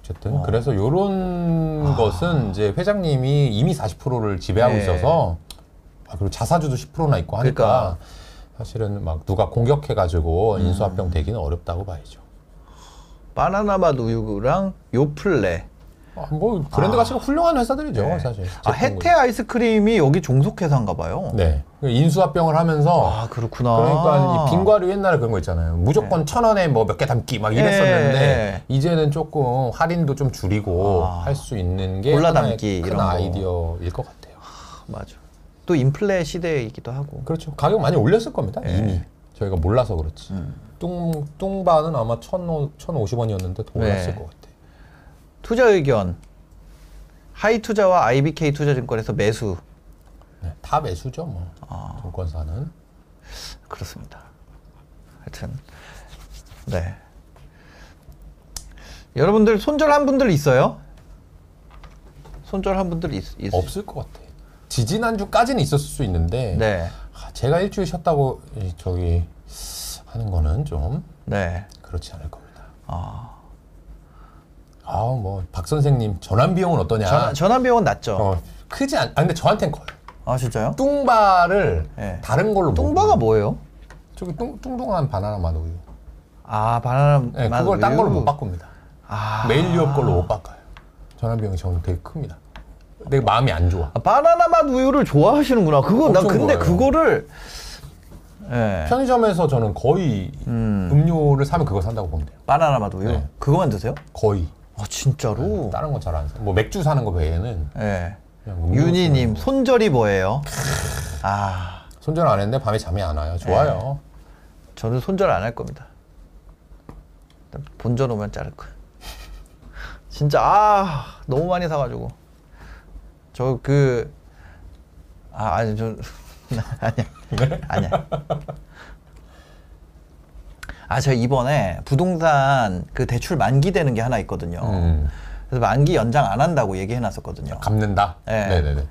어쨌든 그래서 이런 것은 이제 회장님이 이미 40%를 지배하고 네. 있어서 아, 그리고 자사주도 10%나 있고 하니까 그러니까. 사실은 막 누가 공격해가지고 인수합병 되기는 어렵다고 봐야죠. 바나나맛 우유랑 요플레. 아, 뭐 브랜드 가치가 훌륭한 회사들이죠 네. 사실. 아, 혜태 아이스크림이 여기 종속 회사인가 봐요. 네. 인수합병을 하면서 아, 그렇구나. 그러니까 이 빙과류 옛날에 그런 거 있잖아요. 무조건 천 원에 뭐 몇 개 담기 막 이랬었는데 네. 이제는 조금 할인도 좀 줄이고 아. 할수 있는 게 골라 하나의 담기 큰. 아이디어일 것 같아요. 맞아. 또 인플레 시대이기도 하고. 그렇죠. 가격 많이 올렸을 겁니다. 네. 이미 저희가 몰라서 그렇지. 음. 뚱 뚱바는 아마 천 천 오십 원이었는데 더 올랐을 네. 것 같아. 투자 의견. 하이투자와 IBK 투자증권에서 매수. 네, 다 매수죠, 뭐. 아. 증권사는. 그렇습니다. 하여튼 네. 여러분들 손절한 분들 있어요? 손절한 분들 있, 있 없을 것 같아. 지지난 주까지는 있었을 수 있는데 네. 아, 제가 일주일 쉬었다고 이, 저기 하는 거는 좀 네. 그렇지 않을 겁니다. 아. 아우 뭐 박 선생님 전환 비용은 어떠냐? 전, 전환 비용은 낮죠. 어, 크지 않. 아 근데 저한텐 커요. 아 진짜요? 뚱바를 네. 다른 걸로 뚱바가 뭐예요? 저기 뚱, 뚱뚱한 바나나 맛 우유. 아 바나나 네, 맛 그걸 딴? 걸로 못 바꿉니다. 아. 메일 유업 걸로 못 바꿔요. 전환 비용이 저는 되게 큽니다. 내 마음이 안 좋아. 아, 바나나 맛 우유를 좋아하시는구나. 그거 나 엄청 근데 좋아해요. 그거를 예. 편의점에서 저는 거의 음. 료를 사면 그거 산다고 보면 돼요. 바나나 맛 우유. 네. 그거만 드세요? 거의. 아 진짜로? 다른 건 잘 안 사. 뭐 맥주 사는 거 외에는 예. 그냥 음료 윤희님. 손절이 뭐예요? 아 손절 안 했는데 밤에 잠이 안 와요. 좋아요. 저는 손절 안 할 겁니다. 일단 본전 오면 자를 거야. 진짜 아 너무 많이 사가지고 저 그 아 아니 저 아니야 아니야. 아 제가 이번에 부동산 그 대출 만기 되는 게 하나 있거든요. 음. 그래서 만기 연장 안 한다고 얘기해 놨었거든요. 갚는다. 네. 네네네.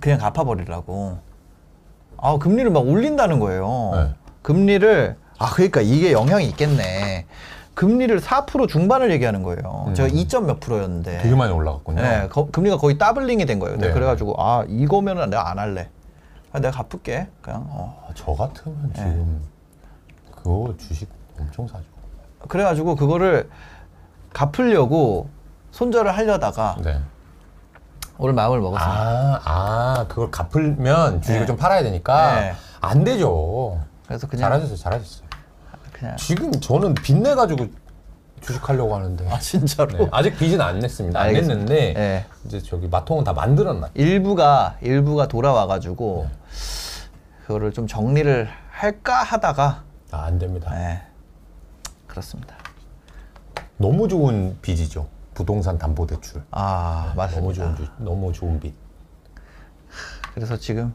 그냥 갚아버리라고. 아 금리를 막 올린다는 거예요. 네. 금리를 아 그러니까 이게 영향이 있겠네. 금리를 4% 중반을 얘기하는 거예요. 제가 2점 몇 프로였는데. 음. 되게 많이 올라갔군요. 네, 거- 금리가 거의 더블링이 된 거예요. 네. 그래가지고 아 이거면 은 내가 안 할래. 아, 내가 갚을게. 그냥. 어. 아, 저 같으면 네. 지금 그거 주식 엄청 사죠. 그래가지고 그거를 갚으려고 손절을 하려다가 네. 오늘 마음을 먹었어요. 아, 아, 그걸 갚으면 주식을 네. 좀 팔아야 되니까 네. 안 되죠. 그래서 그냥 잘하셨어요, 잘하셨어요. 그냥 지금 저는 빚 내 가지고 주식하려고 하는데 아 진짜로 네, 아직 빚은 안 냈습니다. 안 알겠습니다. 냈는데 네. 이제 저기 마통은 다 만들었나? 일부가 일부가 돌아와가지고 그거를 좀 정리를 할까 하다가 아, 안 됩니다. 네. 그렇습니다. 너무 좋은 빚이죠. 부동산 담보 대출. 아 맞습니다. 너무 좋은 주, 너무 좋은 빚. 그래서 지금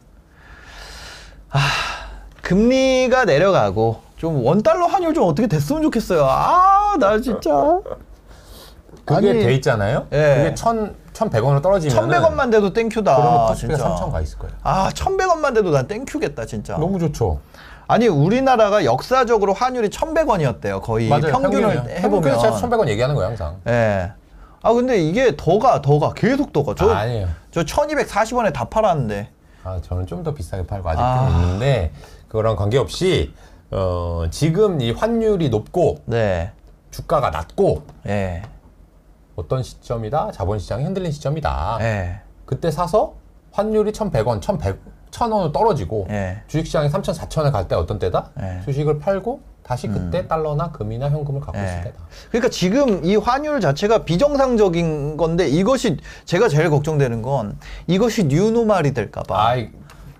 아 금리가 내려가고 좀 원달러 환율 좀 어떻게 됐으면 좋겠어요. 아 나 진짜 그게 아니, 돼 있잖아요. 예. 그게 천 천백 원으로 떨어지면 1,100원만 돼도 땡큐다. 그러면 코스피가 진짜. 3천 가 있을 거예요. 아 1,100원만 돼도 난 땡큐겠다 진짜. 너무 좋죠. 아니 우리나라가 역사적으로 환율이 1,100원이었대요. 거의 평균을 해보면. 그래서 제가 1,100원 얘기하는 거예요, 항상. 예. 아 근데 이게 더가 더가 계속 더가. 저 아, 아니에요. 저 1240원에 다 팔았는데. 아, 저는 좀 더 비싸게 팔고 아직 아. 좀 있는데 그거랑 관계없이 어, 지금 이 환율이 높고 네. 주가가 낮고 예. 어떤 시점이다? 자본시장이 흔들린 시점이다. 예. 그때 사서 환율이 1,100원, 1,100, 1,000원으로 떨어지고 예. 주식시장이 3,000, 4,000에 갈 때 어떤 때다? 예. 주식을 팔고 다시 그때 달러나 금이나 현금을 갖고 있을 예. 때다. 그러니까 지금 이 환율 자체가 비정상적인 건데 이것이 제가 제일 걱정되는 건 이것이 뉴노말이 될까 봐. 아이,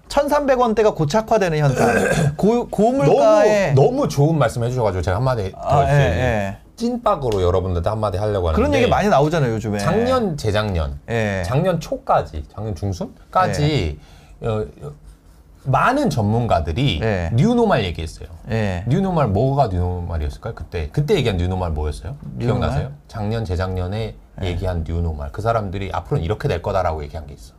1,300원대가 고착화되는 현상. 고, 너무, 고물가에 너무 좋은 말씀 해주셔가지고 제가 한마디 더 아, 예, 예. 찐빡으로 여러분들한테 한마디 하려고 하는데 그런 얘기 많이 나오잖아요, 요즘에. 작년, 재작년, 예. 작년 초까지, 작년 중순까지 어, 어, 많은 전문가들이 네. 뉴노말 얘기했어요. 예. 뉴노말 뭐가 뉴노말이었을까요? 그때 그때 얘기한 뉴노말 뭐였어요? 뉴노말? 기억나세요? 작년 재작년에 얘기한 뉴노말 그 사람들이 앞으로는 이렇게 될 거다라고 얘기한 게 있어.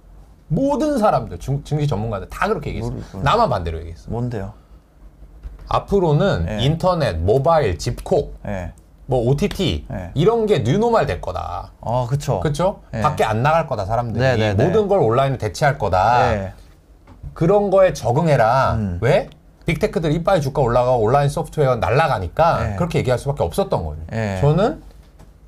모든 사람들 중, 증시 전문가들 다 그렇게 얘기했어. 모르겠구나. 나만 반대로 얘기했어. 뭔데요? 앞으로는 네. 인터넷, 모바일, 집콕, 예. 뭐 OTT 네. 이런 게 뉴노말 될 거다. 아, 그쵸. 그렇죠? 네. 밖에 안 나갈 거다 사람들이 네, 네, 네. 모든 걸 온라인에 대체할 거다. 예. 그런 거에 적응해라. 음. 왜? 빅테크들 이빨 주가 올라가고 온라인 소프트웨어 날아가니까 네. 그렇게 얘기할 수밖에 없었던 거예요. 네. 저는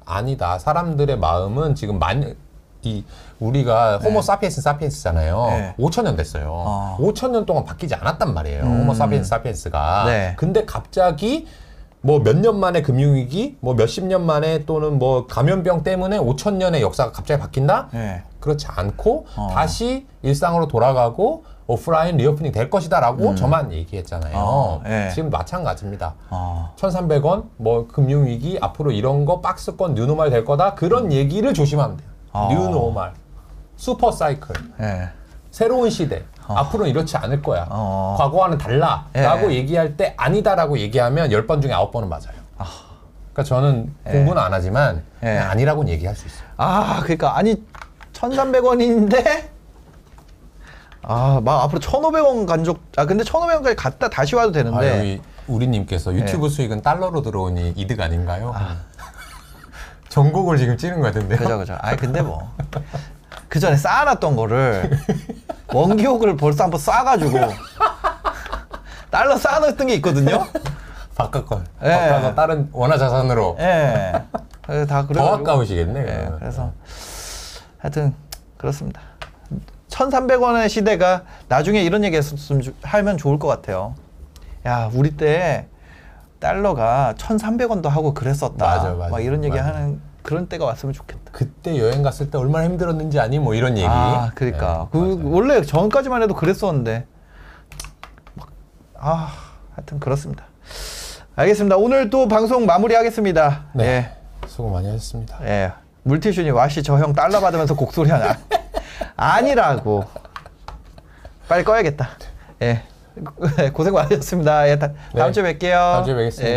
아니다. 사람들의 마음은 지금 만, 이, 우리가 호모 사피엔스 사피엔스잖아요. 네. 5천 년 됐어요. 아. 5천 년 동안 바뀌지 않았단 말이에요. 호모 사피엔스 사피엔스가. 네. 근데 갑자기 뭐 몇 년 만에 금융위기, 뭐 몇십 년 만에 또는 뭐 감염병 때문에 5천 년의 역사가 갑자기 바뀐다? 예. 그렇지 않고 어. 다시 일상으로 돌아가고 오프라인 reopening 될 것이다라고 저만 얘기했잖아요. 음. 어, 예. 지금 마찬가지입니다. 아. 1,300원 뭐 금융 위기 앞으로 이런 거 박스권 new normal 될 거다 그런 얘기를 조심하면 돼요. 어. new normal 슈퍼 사이클 예. 새로운 시대 앞으로는 이렇지 않을 거야. 어. 과거와는 달라라고 예. 얘기할 때 아니다라고 얘기하면 10번 중에 9번은 맞아요. 그러니까 저는 공부는 안 하지만 예. 아니라고는 얘기할 수 있어요. 아, 그러니까 아니 1,300원인데 아, 막 앞으로 1,500원 간 적 아 근데 1,500원까지 갔다 다시 와도 아, 되는데 여기 우리님께서 유튜브 수익은 달러로 들어오니 이득 아닌가요? 전곡을 지금 찌는 것 같은데요. 그죠 그죠. 아 근데 뭐 그 전에 쌓아놨던 거를 원기옥을 벌써 한번 쌓아가지고 달러 쌓아놨던 게 있거든요. 바꿔 걸. 예. 바꿔서 다른 원화 자산으로 예. 그래서 다더 그래가지고 아까우시겠네. 예. 그래서 하여튼 그렇습니다. 1,300원의 시대가 나중에 이런 얘기 했었으면 주- 하면 좋을 것 같아요. 야, 우리 때 달러가 1,300원도 하고 그랬었다. 맞아, 맞아, 막 이런 얘기 맞아. 하는 그런 때가 왔으면 좋겠다. 그때 여행 갔을 때 얼마나 힘들었는지 아니 뭐 이런 얘기. 아, 그러니까. 예, 그. 원래 전까지만 해도 그랬었는데. 막, 아, 하여튼 그렇습니다. 알겠습니다. 오늘 또 방송 마무리하겠습니다. 네. 예. 수고 많이 하셨습니다. 예. 물티슈니 와시 저형 달러 받으면서 곡소리 하나. 아니라고. 빨리 꺼야겠다. 예. 고생 많으셨습니다. 예, 다, 다음 네. 주에 뵐게요. 다음 주에 뵙겠습니다. 예.